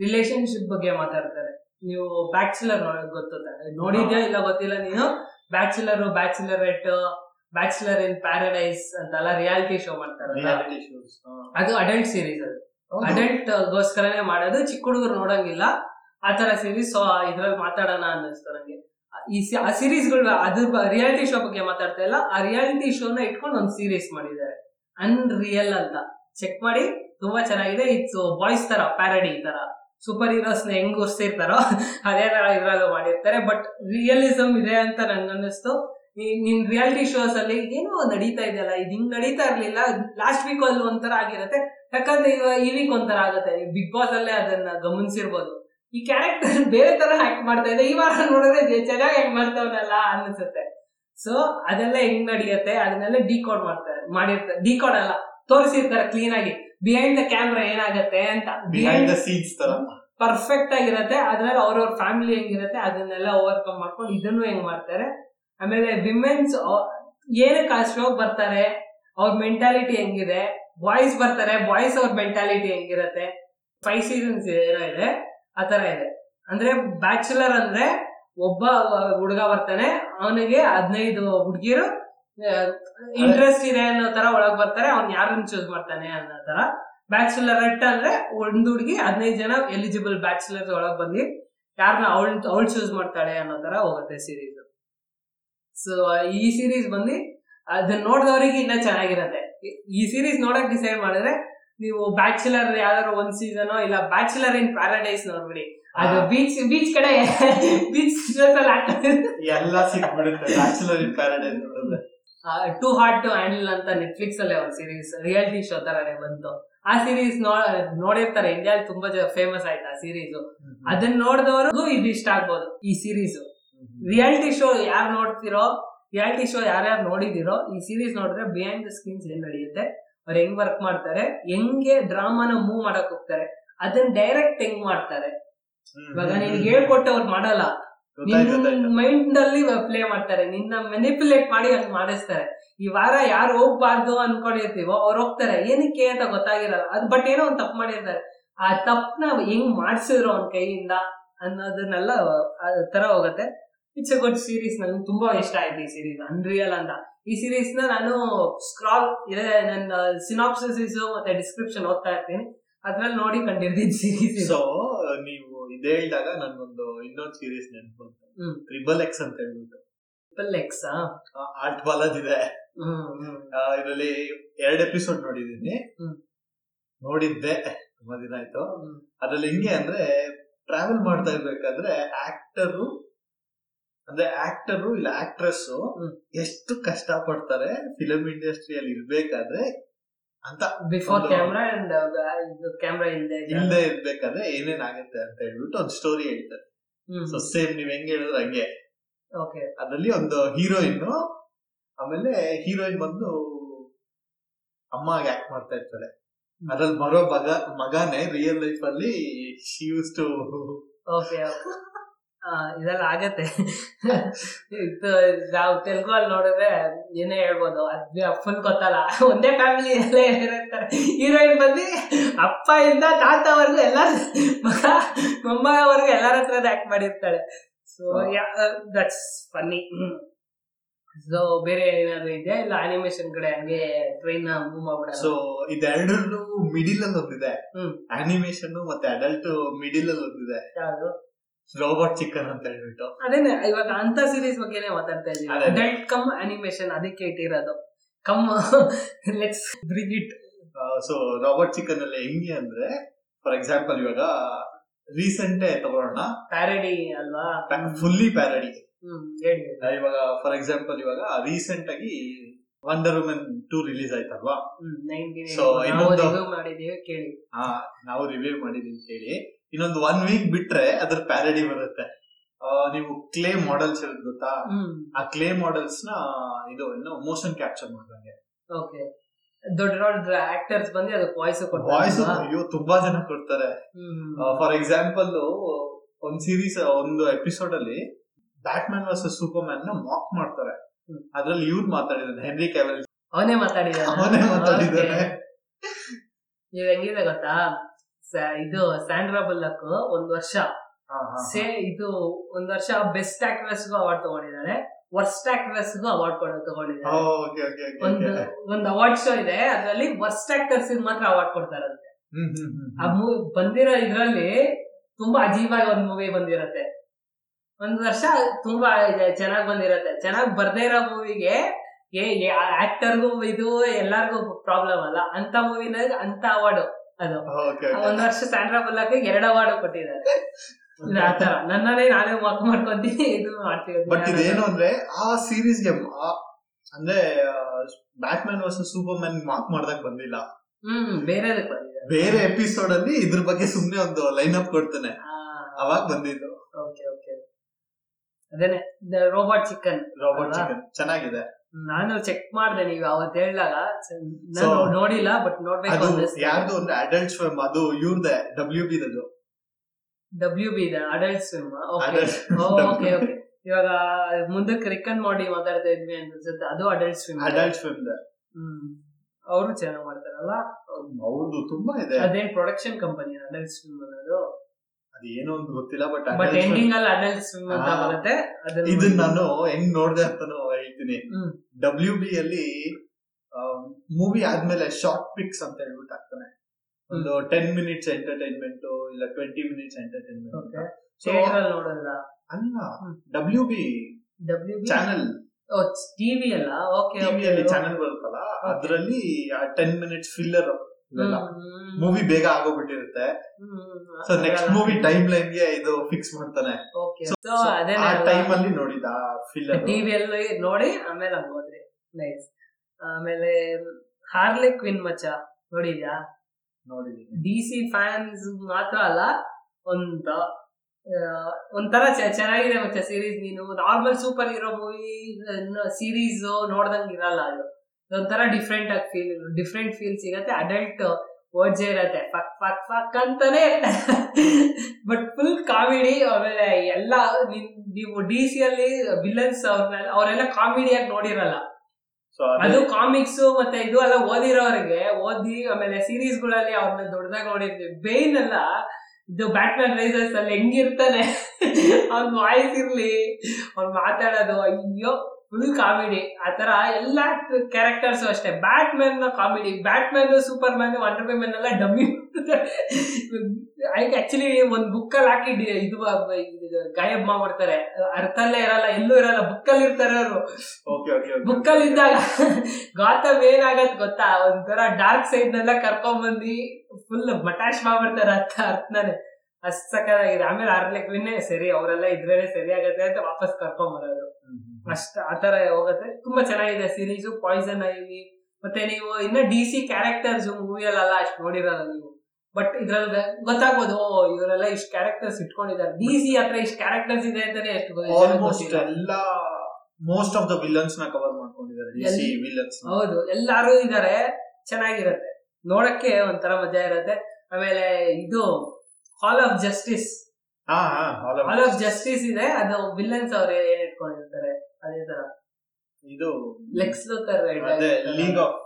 ರಿಲೇಶನ್ಶಿಪ್ ಬಗ್ಗೆ ಮಾತಾಡ್ತಾರೆ. ನೀವು ಬ್ಯಾಚುಲರ್ ಗೊತ್ತು? ನೋಡಿದ್ಯಾ ಇಲ್ಲ ಗೊತ್ತಿಲ್ಲ ನೀನು? Bachelor bachelorette bachelor in paradise ಅಂತೆಲ್ಲ ರಿಯಾಲಿಟಿ ಶೋ ಮಾಡ್ತಾರಲ್ಲ. ಅದು ಅಡಲ್ಟ್ ಸೀರೀಸ್ ಅದು. ಅಡಲ್ಟ್ ಗೋಸ್ಕರನೇ ಮಾಡೋದು ಚಿಕ್ಕ ಹುಡುಗರು ನೋಡಂಗಿಲ್ಲ. ಆ ತರ ಸೀರೀಸ್ ಇದ್ರಲ್ಲಿ ಮಾತಾಡೋಣ ಅನ್ನಿಸ್ತು ನಂಗೆ. ಈ ಆ ಸೀರೀಸ್ಗಳು ಅದ್ರ ರಿಯಾಲಿಟಿ ಶೋ ಬಗ್ಗೆ ಮಾತಾಡ್ತಾ ಇಲ್ಲ. ಆ ರಿಯಾಲಿಟಿ ಶೋನ ಇಟ್ಕೊಂಡು ಒಂದು ಸೀರೀಸ್ ಮಾಡಿದ್ದಾರೆ. ಅನ್ರಿಯಲ್ ಅಂತ. ಚೆಕ್ ಮಾಡಿ ತುಂಬಾ ಚೆನ್ನಾಗಿದೆ. ಇಟ್ಸ್ ಬಾಯ್ಸ್ ತರ ಪ್ಯಾರಡಿ ತರ. ಸೂಪರ್ ಹೀರೋಸ್ನ ಹೆಂಗ್ ಉರ್ಸಿರ್ತಾರೋ (laughs) ಅದೇ ತರ ಇದ್ರಲ್ಲೂ ಮಾಡಿರ್ತಾರೆ. ಬಟ್ ರಿಯಲಿಸಮ್ ಇದೆ ಅಂತ ನಂಗೆ ಅನ್ನಿಸ್ತು ಈ- ನಿನ್ ರಿಯಾಲಿಟಿ ಶೋಸ್ ಅಲ್ಲಿ ಏನೋ ನಡೀತಾ ಇದೆಯಲ್ಲ ಇದು ಹಿಂಗ್ ನಡೀತಾ ಇರ್ಲಿಲ್ಲ ಲಾಸ್ಟ್ ವೀಕ್ ಅಲ್ಲಿ ಒಂಥರ ಆಗಿರತ್ತೆ. ಯಾಕಂದ್ರೆ ಇವಾಗ ಈ ವೀಕ್ ಒಂಥರ ಆಗುತ್ತೆ. ಬಿಗ್ ಬಾಸ್ ಅಲ್ಲೇ ಅದನ್ನ ಗಮನಿಸಿರ್ಬೋದು. ಈ ಕ್ಯಾರೆಕ್ಟರ್ ಬೇರೆ ತರ ಹ್ಯಾಕ್ ಮಾಡ್ತಾ ಇದೆ. ಈ ವಾರ ನೋಡಿದ್ರೆ ಚೆನ್ನಾಗಿ ಹ್ಯಾಕ್ ಮಾಡ್ತಾವನಲ್ಲ ಅನ್ಸುತ್ತೆ. ಸೊ ಅದೆಲ್ಲ ಹೆಂಗ್ ನಡೆಯುತ್ತೆ? ಅದನ್ನೆಲ್ಲ ಡಿಕೋಡ್ ಮಾಡ್ತಾರೆ ಮಾಡಿರ್ತಾರೆ. ಡಿಕೋಡ್ ಅಲ್ಲ ತೋರಿಸಿರ್ತಾರೆ ಕ್ಲೀನ್ ಆಗಿ. ಬಿಹೈಂಡ್ ದ ಕ್ಯಾಮ್ರಾ ಏನಾಗತ್ತೆ ಅಂತ. ಬಿಹೈಂಡ್ ದ ಸೀನ್ಸ್ ತರ. ಪರ್ಫೆಕ್ಟ್ ಆಗಿರತ್ತೆ. ಅದ್ರಲ್ಲಿ ಅವ್ರವ್ರ ಫ್ಯಾಮಿಲಿ ಹೆಂಗಿರತ್ತೆ ಅದನ್ನೆಲ್ಲ ಓವರ್ಕಮ್ ಮಾಡ್ಕೊಂಡು ಇದನ್ನು ಹೆಂಗ್ ಮಾಡ್ತಾರೆ? ಆಮೇಲೆ ವಿಮೆನ್ಸ್ ಏನೇ ಕಾಸ್ಟ್ ಬರ್ತಾರೆ, ಅವ್ರ ಮೆಂಟಾಲಿಟಿ ಹೆಂಗಿದೆ ಬಾಯ್ಸ್ ಬರ್ತಾರೆ ಬಾಯ್ಸ್ ಅವ್ರ ಮೆಂಟಾಲಿಟಿ ಹೆಂಗಿರತ್ತೆ ಫೈವ್ ಸೀಸನ್ಸ್ ಏನೋ ಇದೆ, ಆ ತರ ಇದೆ. ಅಂದ್ರೆ ಬ್ಯಾಚುಲರ್ ಅಂದ್ರೆ ಒಬ್ಬ ಹುಡುಗ ಬರ್ತಾನೆ, ಅವನಿಗೆ ಹದಿನೈದು ಹುಡುಗಿರು ಇಂಟ್ರೆಸ್ಟ್ ಇದೆ ಅನ್ನೋ ತರ ಒಳಗ್ ಬರ್ತಾರೆ, ಅವ್ನ್ ಯಾರನ್ನ ಚೂಸ್ ಮಾಡ್ತಾನೆ ಅನ್ನೋ ತರ ಬ್ಯಾಚುಲರ್ ರೆಟ್ ಅಂದ್ರೆ ಒಂದು ಹುಡುಗಿ ಹದಿನೈದು ಜನ ಎಲಿಜಿಬಲ್ ಬ್ಯಾಚುಲರ್ಸ್ ಒಳಗ್ ಬಂದು ಯಾರನ್ನ ಅವಳು ಅವಳು ಚೂಸ್ ಮಾಡ್ತಾಳೆ ಅನ್ನೋ ತರ ಹೋಗುತ್ತೆ ಸೀರೀಸ್ ಸೊ ಈ ಸೀರೀಸ್ ಬಂದು ಅದನ್ನ ನೋಡಿದವರಿಗೆ ಇನ್ನ ಚೆನ್ನಾಗಿರತ್ತೆ. ಈ- ಸೀರೀಸ್ ನೋಡಕ್ ಡಿಸೈಡ್ ಮಾಡಿದ್ರೆ ನೀವು ಬ್ಯಾಚುಲರ್ ಯಾವ್ದಾದ್ರು ಒಂದ್ ಸೀಸನ್ ಇಲ್ಲ ಬ್ಯಾಚುಲರ್ ಇನ್ ಪ್ಯಾರಡೈಸ್ ನೋಡ್ಬಿಡಿ. ಅದು ಬೀಚ್ ಬೀಚ್ ಕಡೆ ಬೀಚ್ ಎಲ್ಲ ಸಿಕ್ಬಿಡುತ್ತೆ ಬ್ಯಾಚುಲರ್ ಇನ್ ಪ್ಯಾರಡೈಸ್ ನೋಡಿದ್ರೆ. ಟೂ ಹಾರ್ಟ್ ಟು ಹ್ಯಾಂಡಲ್ ಅಂತ ನೆಟ್ಫ್ಲಿಕ್ಸ್ ಅಲ್ಲೇ ಒಂದು ಸೀರೀಸ್ ರಿಯಾಲಿಟಿ ಶೋ ತರನೇ ಬಂತು. ಆ ಸೀರೀಸ್ ನೋಡಿರ್ತಾರೆ ಇಂಡಿಯಾದಲ್ಲಿ ತುಂಬಾ ಫೇಮಸ್ ಆಯ್ತು ಆ ಸೀರೀಸ್ ಅದನ್ನ ನೋಡಿದವರು ಇದು ಇಷ್ಟ ಆಗ್ಬೋದು ಈ ಸೀರೀಸ್ ರಿಯಾಲಿಟಿ ಶೋ ಯಾರು ನೋಡ್ತಿರೋ ರಿಯಾಲಿಟಿ ಶೋ ಯಾರ್ಯಾರು ನೋಡಿದಿರೋ ಈ ಸೀರೀಸ್ ನೋಡಿದ್ರೆ ಬಿಹೈಂಡ್ ದ ಸ್ಕ್ರೀನ್ಸ್ ಏನ್ ನಡೆಯುತ್ತೆ? ಅವ್ರು ಹೆಂಗ್ ವರ್ಕ್ ಮಾಡ್ತಾರೆ? ಹೆಂಗೆ ಡ್ರಾಮಾನ ಮೂವ್ ಮಾಡಕ್ ಹೋಗ್ತಾರೆ? ಅದನ್ನ ಡೈರೆಕ್ಟ್ ಹೆಂಗ್ ಮಾಡ್ತಾರೆ? ಇವಾಗ ನಿನ್ಗೆ ಹೇಳ್ಕೊಟ್ಟೆ ಅವ್ರು ಮಾಡಲ್ಲ. ಮೈಂಡ್ ಅಲ್ಲಿ ಪ್ಲೇ ಮಾಡ್ತಾರೆ. ನಿನ್ನ ಮೆನಿಪುಲೇಟ್ ಮಾಡಿ ಹಂಗ್ ಮಾಡಿಸ್ತಾರೆ. ಈ ವಾರ ಯಾರು ಹೋಗ್ಬಾರ್ದು ಅನ್ಕೊಂಡಿರ್ತೀವೋ ಅವ್ರು ಹೋಗ್ತಾರೆ. ಏನಕ್ಕೆ ಅಂತ ಗೊತ್ತಾಗಿರಲ್ಲ. ಅದ್ ಬಟ್ ಏನೋ ಒಂದ್ ತಪ್ಪು ಮಾಡಿರ್ತಾರೆ. ಆ ತಪ್ಪನ ಹೆಂಗ್ ಮಾಡ್ಸಿದ್ರು ಅವ್ನ ಕೈಯಿಂದ ಅನ್ನೋದನ್ನೆಲ್ಲ ತರ ಹೋಗುತ್ತೆ. ಇಟ್ಸ್ ಎ ಗುಡ್ ಸೀರೀಸ್ ನನ್ಗೆ ತುಂಬಾ ಇಷ್ಟ ಆಯ್ತು ಈ ಸೀರೀಸ್ ಅನ್ರಿಯಲ್ ಅಂತ. ಈ ಸೀರೀಸ್ನ ನಾನು ಸ್ಕ್ರಾಲ್ ನನ್ನ ಸಿನಾಪ್ಸಿಸ್ ಮತ್ತೆ ಡಿಸ್ಕ್ರಿಪ್ಷನ್ ಓದ್ತಾ ಇರ್ತೀನಿ. ಅದ್ರಲ್ಲಿ ನೋಡಿ ಕಂಡಿರ್ತೀನಿ ಸೀರೀಸ್ ಸೊ ನೀವು ಇದೇ ಹೇಳಿದಾಗ ನನ್ಗೊಂದು ಇನ್ನೊಂದು ಸೀರೀಸ್ ನೆನಪು ಟ್ರಿಬಲ್ ಎಕ್ಸ್ ಅಂತ ಹೇಳ್ಬಿಟ್ಟು. ಟ್ರಿಬಲ್ ಎಕ್ಸ್ ಆರ್ಟ್ ಬಾಲದ್ ಇದೆ. ಇದರಲ್ಲಿ ಎರಡು ಎಪಿಸೋಡ್ ನೋಡಿದೀನಿ. ನೋಡಿದ್ದೆ ತುಂಬಾ ದಿನ ಆಯ್ತು. ಅದ್ರಲ್ಲಿ ಹಿಂಗೆ ಅಂದ್ರೆ ಟ್ರಾವೆಲ್ ಮಾಡ್ತಾ ಇರ್ಬೇಕಾದ್ರೆ ಆಕ್ಟರು ಅಂದ್ರೆ ಆಕ್ಟರು ಇಲ್ಲ ಆಕ್ಟ್ರೆಸ್ ಎಷ್ಟು ಕಷ್ಟ ಪಡ್ತಾರೆ ಫಿಲಂ ಇಂಡಸ್ಟ್ರಿಯಲ್ಲಿ ಇರ್ಬೇಕಾದ್ರೆ ಅಂತ ಬಿಫೋರ್ ಕ್ಯಾಮ್ರಾ ಅಂಡ್ ಕ್ಯಾಮ್ರಾ ಇಲ್ಲದೆ ಇಲ್ಲದೆ ಇರ್ಬೇಕಾದ್ರೆ ಏನೇನಾಗುತ್ತೆ ಅಂತ ಹೇಳ್ಬಿಟ್ಟು ಒಂದು ಸ್ಟೋರಿ ಹೇಳ್ತಾರೆ. ಸೊ ಸೇಮ್ ನೀವ್ ಹೆಂಗ್ ಹೇಳಿದ್ರೆ ಹಂಗೆ. ಓಕೆ ಅದ್ರಲ್ಲಿ ಒಂದು ಹೀರೋಯಿನ್ ಆಮೇಲೆ ಹೀರೋಯಿನ್ ಬಂದು ಅಮ್ಮ ಆಕ್ಟ್ ಮಾಡ್ತಾ ಇರ್ತಾರೆ. ಅದ್ರಲ್ಲಿ ಬರೋ ಮಗ ಮಗನೇ ರಿಯಲ್ ಲೈಫ್ ಅಲ್ಲಿ ಶಿ ಯೂಸ್ ಟು ಇದೆಲ್ಲ ಆಗತ್ತೆ. ಇದು ನಾವು ತೆಲುಗು ಅಲ್ಲಿ ನೋಡಿದ್ರೆ ಏನೇ ಹೇಳ್ಬೋದು. ಅದ್ ಅಪ್ಪನ್ ಗೊತ್ತಲ್ಲ. ಒಂದೇ ಫ್ಯಾಮಿಲಿ ಎಲ್ಲ ಹೇಳಿರ್ತಾರೆ ಹೀರೋಯಿನ್ ಬಂದು ಅಪ್ಪ ಇಂದ ತಾತವರೆಗೂ ಎಲ್ಲ ಮಗ ಮೊಮ್ಮಗವರೆಗೂ ಎಲ್ಲರ ಹತ್ರ ಆಕ್ಟ್ ಮಾಡಿರ್ತಾಳೆ. ಸೊ ದಟ್ಸ್ ಫನ್ನಿ ಸೊ ಬೇರೆ ಏನಾದ್ರು ಇದೆಯಾ? ಇಲ್ಲ ಅನಿಮೇಷನ್ ಕಡೆ ಹಂಗೆ ಟ್ರೈನ್ ಮೂವ್ ಮಾಡ್ಬಿಡ ಸೊ ಇದೆರಡರಲ್ಲೂ ಮಿಡಿಲ್ ಅಲ್ಲಿ ಒಂದಿದೆ. ಅನಿಮೇಷನ್ ಮತ್ತೆ ಅಡಲ್ಟ್ ಮಿಡಿಲ್ ಅಲ್ಲಿ ಒಂದಿದೆ ಯಾವುದು? ರೋಬೋಟ್ ಚಿಕನ್ ಅಂತ ಹೇಳ್ಬಿಟ್ಟು. ಅದೇನೆ ಇವಾಗ ಅಂತ ಸೀರೀಸ್ ಬಗ್ಗೆನೇ ಮಾತಾಡ್ತಾ ಇದ್ದೀವಿ. ಅಡಲ್ಟ್ ಕಮ್ ಅನಿಮೇಷನ್ ಅದಕ್ಕೆ ಇಟ್ಟಿರೋದು. Come let's bring it so robot chicken ಅಲ್ಲಿ ಹೆಂಗೆ ಅಂದ್ರೆ ಫಾರ್ ಎಕ್ಸಾಂಪಲ್ ಇವಾಗ ರೀಸೆಂಟ್ ತಗೊಳ್ಳೋಣ. ಪ್ಯಾರಡಿ ಅಲ್ವಾ? ಫುಲ್ಲಿ ಪ್ಯಾರಡಿ ಇವಾಗ ಫಾರ್ ಎಕ್ಸಾಂಪಲ್ ಇವಾಗ ರೀಸೆಂಟ್ ಆಗಿ ವಂಡರ್ ವುಮೆನ್ ಟೂ ರಿಲೀಸ್ ಆಯ್ತಲ್ವಾ? So, ಇನ್ನೊಂದು- ರಿವ್ಯೂ ಮಾಡಿದೀವಿ ಕೇಳಿ. ಆ, ನಾವು ರಿವ್ಯೂ ಮಾಡಿದೀವಿ ಕೇಳಿ. ಇನ್ನೊಂದು ಒನ್ ವೀಕ್ ಬಿಟ್ರೆ ಅದ್ರ ಪ್ಯಾರಡಿ ಬರುತ್ತೆ. ನೀವು ಕ್ಲೇ ಮಾಡೆಲ್ಸ್ ಇರೋದು ಗೊತ್ತಾ? ಆ ಕ್ಲೇ ಮಾಡೆಲ್ಸ್ನ ಇದು ಏನು ಮೋಷನ್ ಕ್ಯಾಪ್ಚರ್ ಮಾಡ್ದಂಗೆ. ಓಕೆ ದೊಡ್ಡ ದೊಡ್ಡ ಆಕ್ಟರ್ಸ್ ಬಂದು ಅದಕ್ಕೆ ವಾಯ್ಸ್ ವಾಯ್ಸ್ ಅಯ್ಯೋ ತುಂಬಾ ಜನ ಕೊಡ್ತಾರೆ. ಫಾರ್ ಎಕ್ಸಾಂಪಲ್ ಒಂದ್ ಸೀರೀಸ್ ಒಂದು ಎಪಿಸೋಡ್ ಅಲ್ಲಿ ಬ್ಯಾಟ್ಮ್ಯಾನ್ ವರ್ಸಸ್ ಸೂಪರ್ ಮ್ಯಾನ್ನ ಮಾಕ್ ಮಾಡ್ತಾರೆ. ಅದ್ರಲ್ಲಿ ಇವ್ರು ಮಾತಾಡಿದಾನೆ ಹೆನ್ರಿ ಕ್ಯಾವೆಲ್ ಅವನೇ ಮಾತಾಡಿದಾನೆ ಅವನೇ ಮಾತಾಡಿದಾನೆ ನೀವ್ ಹೆಂಗಿದೆ ಗೊತ್ತಾ? ಇದು ಸ್ಯಾಂಡ್ರಾ ಬಲ್ಲಕ್ ಒಂದ್ ವರ್ಷ. ಸೇ ಇದು ಒಂದ್ ವರ್ಷ ಬೆಸ್ಟ್ ಆಕ್ಟ್ರೆಸ್ಗೂ ಅವಾರ್ಡ್ ತಗೊಂಡಿದ್ದಾರೆ ವರ್ಸ್ಟ್ ಆಕ್ಟ್ರೆಸ್ಗೂ ಅವಾರ್ಡ್ ತಗೊಂಡಿದ್ದಾರೆ ಓಕೆ ಓಕೆ ಒಂದು ಒಂದು ಅವಾರ್ಡ್ ಶೋ ಇದೆ ಅದ್ರಲ್ಲಿ ವರ್ಸ್ಟ್ ಆಕ್ಟರ್ಸ್ ಮಾತ್ರ ಅವಾರ್ಡ್ ಕೊಡ್ತಾರಂತೆ. ಆ ಮೂವಿ ಬಂದಿರೋ ಇದ್ರಲ್ಲಿ ತುಂಬಾ ಅಜೀವಾಗಿ ಒಂದ್ ಮೂವಿ ಬಂದಿರತ್ತೆ. ಒಂದ್ ವರ್ಷ ತುಂಬಾ ಚೆನ್ನಾಗ್ ಬಂದಿರತ್ತೆ. ಚೆನ್ನಾಗ್ ಬರ್ದೇ ಇರೋ ಮೂವಿಗೆ ಏ ಆಕ್ಟರ್ಗೂ ಇದು ಎಲ್ಲಾರ್ಗೂ ಪ್ರಾಬ್ಲಮ್ ಅಲ್ಲ. ಅಂತ ಮೂವಿನಾಗ ಅಂತ ಅವಾರ್ಡ್. ಅದು. ಒಂದ್ ವರ್ಷ ಸ್ಯಾಂಡ್ರಾ ಬುಲ್ಲಕ್ ಎರಡ್ ಅವಾರ್ಡ್ ಕೊಟ್ಟಿದ್ದಾರೆ. ಆತರ ನನ್ನನ್ನೇ ನಾನೇ ವಾಕ್ ಮಾಡ್ಕೊಂತೀನಿ ಇದು ಮಾಡ್ತೀವಿ. ಬಟ್ ಇದೇನು ಅಂದ್ರೆ ಆ ಸೀರೀಸ್ಗೆ ಅಂದ್ರೆ Batman versus Superman mock ಮಾಡ್ದಾಗ ಬಂದಿಲ್ಲ. ಹ್ಮ್ ಬೇರೆ ಬೇರೆ ಎಪಿಸೋಡ್ ಅಲ್ಲಿ ಇದ್ರ ಬಗ್ಗೆ ಸುಮ್ನೆ ಒಂದು ಲೈನ್ ಅಪ್ ಕೊಡ್ತಾನೆ ಅವಾಗ ಬಂದಿದ್ದು. ಓಕೆ ಓಕೆ ಅದೇನೆ ರೋಬೋಟ್ ಚಿಕನ್ ರೋಬೋಟ್? ಚಿಕನ್ ಚೆನ್ನಾಗಿದೆ. ನಾನು ಚೆಕ್ ಮಾಡ್ದೆ ನೀವು ಅವತ್ತು ಹೇಳಿದಾಗ. ನೋಡಿಲ್ಲ ಬಟ್ ನೋಡ್ಬೇಕು ಯಾರ್ದು ಅಂದ್ರೆ ಅಡಲ್ಟ್ ಫಿಲ್ಮ್ ಅದು ಇವ್ರದೆ ಡಬ್ಲ್ಯೂ ಬಿ ದದು ಡಬ್ಲ್ಯೂ ಬಿ ಇದೆ ಅಡಲ್ಟ್ ಸ್ವಿಮ್ ಓಕೆ ಇವಾಗ ಮುಂದಕ್ಕೆ ರಿಕನ್ ಮಾಡಿ ಮಾತಾಡ್ತಾ ಇದ್ವಿ ಅನ್ಸುತ್ತೆ ಅದು ಅಡಲ್ಟ್ ಸ್ವಿಮ್ ಅಡಲ್ಟ್ ಫಿಲ್ಮ್ ಹ್ಮ್. ಅವರು ಚೆನ್ನಾಗಿ ಮಾಡ್ತಾರಲ್ಲ? ಹೌದು ತುಂಬಾ ಇದೆ. ಅದೇನ್ ಪ್ರೊಡಕ್ಷನ್ ಕಂಪನಿ ಅಡಲ್ಟ್ ಫಿಲ್ಮ್ ಅನ್ನೋದು. ಅದು ಏನೋ ಒಂದು ಗೊತ್ತಿಲ್ಲ ಬಟ್ ಬಟ್ ಎಂಡಿಂಗ್ ಅಲ್ಲಿ ಅಡಲ್ಟ್ ಸ್ವಿಮ್ ಅಂತ ಬರುತ್ತೆ. ಇದನ್ನ ನಾನು ಹೆಂಗ್ ನೋಡ್ದೆ ಅಂತಾನು ಹೇಳ್ತೀನಿ. ಡಬ್ಲ್ಯೂ ಬಿ ಅಲ್ಲಿ ಮೂವಿ ಆದ್ಮೇಲೆ ಶಾರ್ಟ್ ಪಿಕ್ಸ್ ಅಂತ ಹೇಳ್ಬಿಟ್ಟು ಆಗ್ತಾನೆ ಒಂದು ಟೆನ್ ಮಿನಿಟ್ಸ್ ಎಂಟರ್ಟೈನ್ಮೆಂಟ್ ಇಲ್ಲ ಟ್ವೆಂಟಿ ಮಿನಿಟ್ಸ್ ಎಂಟರ್ಟೈನ್ಮೆಂಟ್ ನೋಡಲ್ಲ. ಅಲ್ಲಿ. W B W channel TV ಅಲ್ಲ? ಓಕೆ ಚಾನೆಲ್ ಬರುತ್ತಲ್ಲ ಅದ್ರಲ್ಲಿ ಟೆನ್ ಮಿನಿಟ್ಸ್ ಫಿಲ್ಲರ್ ಮೂವಿ ಬೇಗ ಆಗೋಗ್ಬಿಟ್ಟಿರುತ್ತೆ. ಸೊ ನೆಕ್ಸ್ಟ್ ಮೂವಿ ಟೈಮ್ ಲೈನ್ಗೆ ಇದು ಫಿಕ್ಸ್ ಮಾಡ್ತಾನೆ. ಆ ಟೈಮ್ (laughs) ಅಲ್ಲಿ ನೋಡಿದ ಫಿಲ್ಲರ್ ಟಿವಿಯಲ್ಲಿ ನೋಡಿ ಆಮೇಲೆ ಹಂಗ ಹೋದ್ರಿ. ನೈಸ್ ಆಮೇಲೆ ಹಾರ್ಲೆ ಕ್ವಿನ್ ಮಚ್ಚ ನೋಡಿದ್ಯಾ? ನೋಡಿದೀನಿ ಡಿ ಸಿ ಫ್ಯಾನ್ಸ್ ಮಾತ್ರ ಅಲ್ಲ ಒಂದ ಒಂಥರ ಚೆನ್ನಾಗಿದೆ ಮಚ್ಚ ಸೀರೀಸ್ ನೀನು. Normal super hero movie series ನೋಡ್ದಂಗ್ ಇರಲ್ಲ ಅದು. ಒಂಥರ ಡಿಫ್ರೆಂಟ್ ಆಗಿ ಫೀಲ್ ಡಿಫ್ರೆಂಟ್ ಫೀಲ್ ಸಿಗತ್ತೆ ಅಡಲ್ಟ್ ಓಜೆ ಇರತ್ತೆ. ಫಕ್ ಫಕ್ ಫಕ್ ಅಂತಾನೆ ಬಟ್ ಫುಲ್ ಕಾಮಿಡಿ ಆಮೇಲೆ ಎಲ್ಲ ನಿನ್- ನೀವು ಡಿ ಸಿ ಅಲ್ಲಿ ವಿಲನ್ಸ್ ಅವ್ರನ್ನೆಲ್ಲ ಅವರೆಲ್ಲ ಕಾಮಿಡಿಯಾಗಿ ನೋಡಿರಲ್ಲ. ಸೊ ಅದು ಕಾಮಿಕ್ಸ್ ಮತ್ತೆ ಇದು ಎಲ್ಲ ಓದಿರೋರಿಗೆ ಓದಿ ಆಮೇಲೆ ಸೀರೀಸ್ಗಳಲ್ಲಿ ಅವ್ರನ್ನ ದೊಡ್ಡದಾಗ ನೋಡಿರ್ತೀವಿ ಬೇನ್ ಎಲ್ಲ ಇದು ಬ್ಯಾಟ್ಮನ್ ರೈಸರ್ಸ್ ಅಲ್ಲಿ ಹೆಂಗಿರ್ತಾನೆ? ಅವ್ನ ವಾಯ್ಸ್ ಇರ್ಲಿ ಅವ್ನ್ ಮಾತಾಡೋದು ಅಯ್ಯೋ. ಫುಲ್ ಕಾಮಿಡಿ ಆ ತರ ಎಲ್ಲಾ ಕ್ಯಾರೆಕ್ಟರ್ಸ್ ಅಷ್ಟೇ. Batman comedy Batman Superman Wonder Man ಎಲ್ಲ ಡಮ್ಮಿ ಆಕ್ಚುಲಿ ಒಂದ್ ಬುಕ್ ಅಲ್ಲಿ ಹಾಕಿ ಇದು ಗಾಯಬ್ ಮಾಡ್ಬಿಡ್ತಾರೆ ಅರ್ಥಲ್ಲೇ ಇರಲ್ಲ ಎಲ್ಲೂ ಇರಲ್ಲ ಬುಕ್ ಅಲ್ಲಿ ಇರ್ತಾರೆ ಅವರು. ಓಕೆ ಓಕೆ ಬುಕ್ ಅಲ್ಲಿ ಇದ್ದಾಗ ಗೌತಮ್ ಏನಾಗತ್ ಗೊತ್ತಾ? ಒಂಥರ ಡಾರ್ಕ್ ಸೈಡ್ ನೆಲ್ಲ ಕರ್ಕೊಂಡ್ ಬಂದಿ ಫುಲ್ ಮಟಾಶ್ ಮಾಡ್ಬಿಡ್ತಾರೆ ಅರ್ಥ ಅರ್ಥನೇ. ಅಷ್ಟ್ ಸಕ್ಕದಾಗಿದೆ ಆಮೇಲೆ ಆರ್ಲೆಕ್ ವಿನ್ನೇ ಸರಿ ಅವರೆಲ್ಲ ಇದ್ರೇನೆ ಸರಿ ಆಗತ್ತೆ ಅಂತ ವಾಪಸ್ ಕರ್ಕೊಂಡ್ ಬರೋದು ಅಷ್ಟ ಆತರ ಹೋಗುತ್ತೆ. ತುಂಬಾ ಚೆನ್ನಾಗಿದೆ ಸೀರೀಸ್ ಪಾಯ್ಸನ್ ಐವಿ ಮತ್ತೆ ನೀವು ಇನ್ನ ಡಿ ಸಿ ಕ್ಯಾರೆಕ್ಟರ್ಸ್ ಮೂವಿಯಲ್ಲ ಅಷ್ಟು ನೋಡಿರಲ್ಲ ನೀವು. ಬಟ್ ಇದ್ರಲ್ಲಿ ಗೊತ್ತಾಗ್ಬೋದು ಓ ಇವರೆಲ್ಲ ಇಷ್ಟು ಕ್ಯಾರೆಕ್ಟರ್ಸ್ ಇಟ್ಕೊಂಡಿದ್ದಾರೆ. ಡಿ ಸಿ ಹತ್ರ ಇಷ್ಟು ಕ್ಯಾರೆಕ್ಟರ್ಸ್ ಇದೆ ಅಂತಾನೆ ಎಷ್ಟು. ಎಲ್ಲಾ ಮೋಸ್ಟ್ ಆಫ್ ದ ವಿಲನ್ಸ್ನ ಕವರ್ ಮಾಡ್ಕೊಂಡಿದ್ದಾರೆ ಡಿ ಸಿ ಎಲ್ಲಿ? ವಿಲನ್ಸ್ ಹೌದು ಎಲ್ಲಾರು ಇದಾರೆ ಚೆನ್ನಾಗಿರತ್ತೆ. ನೋಡಕ್ಕೆ ಒಂಥರ ಮಜಾ ಇರತ್ತೆ. ಆಮೇಲೆ ಇದು hall of justice hall of. Justice ಇದೆ ಅದು ವಿಲನ್ಸ್ ಅವ್ರು ಏನ್ ಇಟ್ಕೊಂಡಿರ್ತಾರೆ ಅದೇ ತರ. ಇದು Lex league of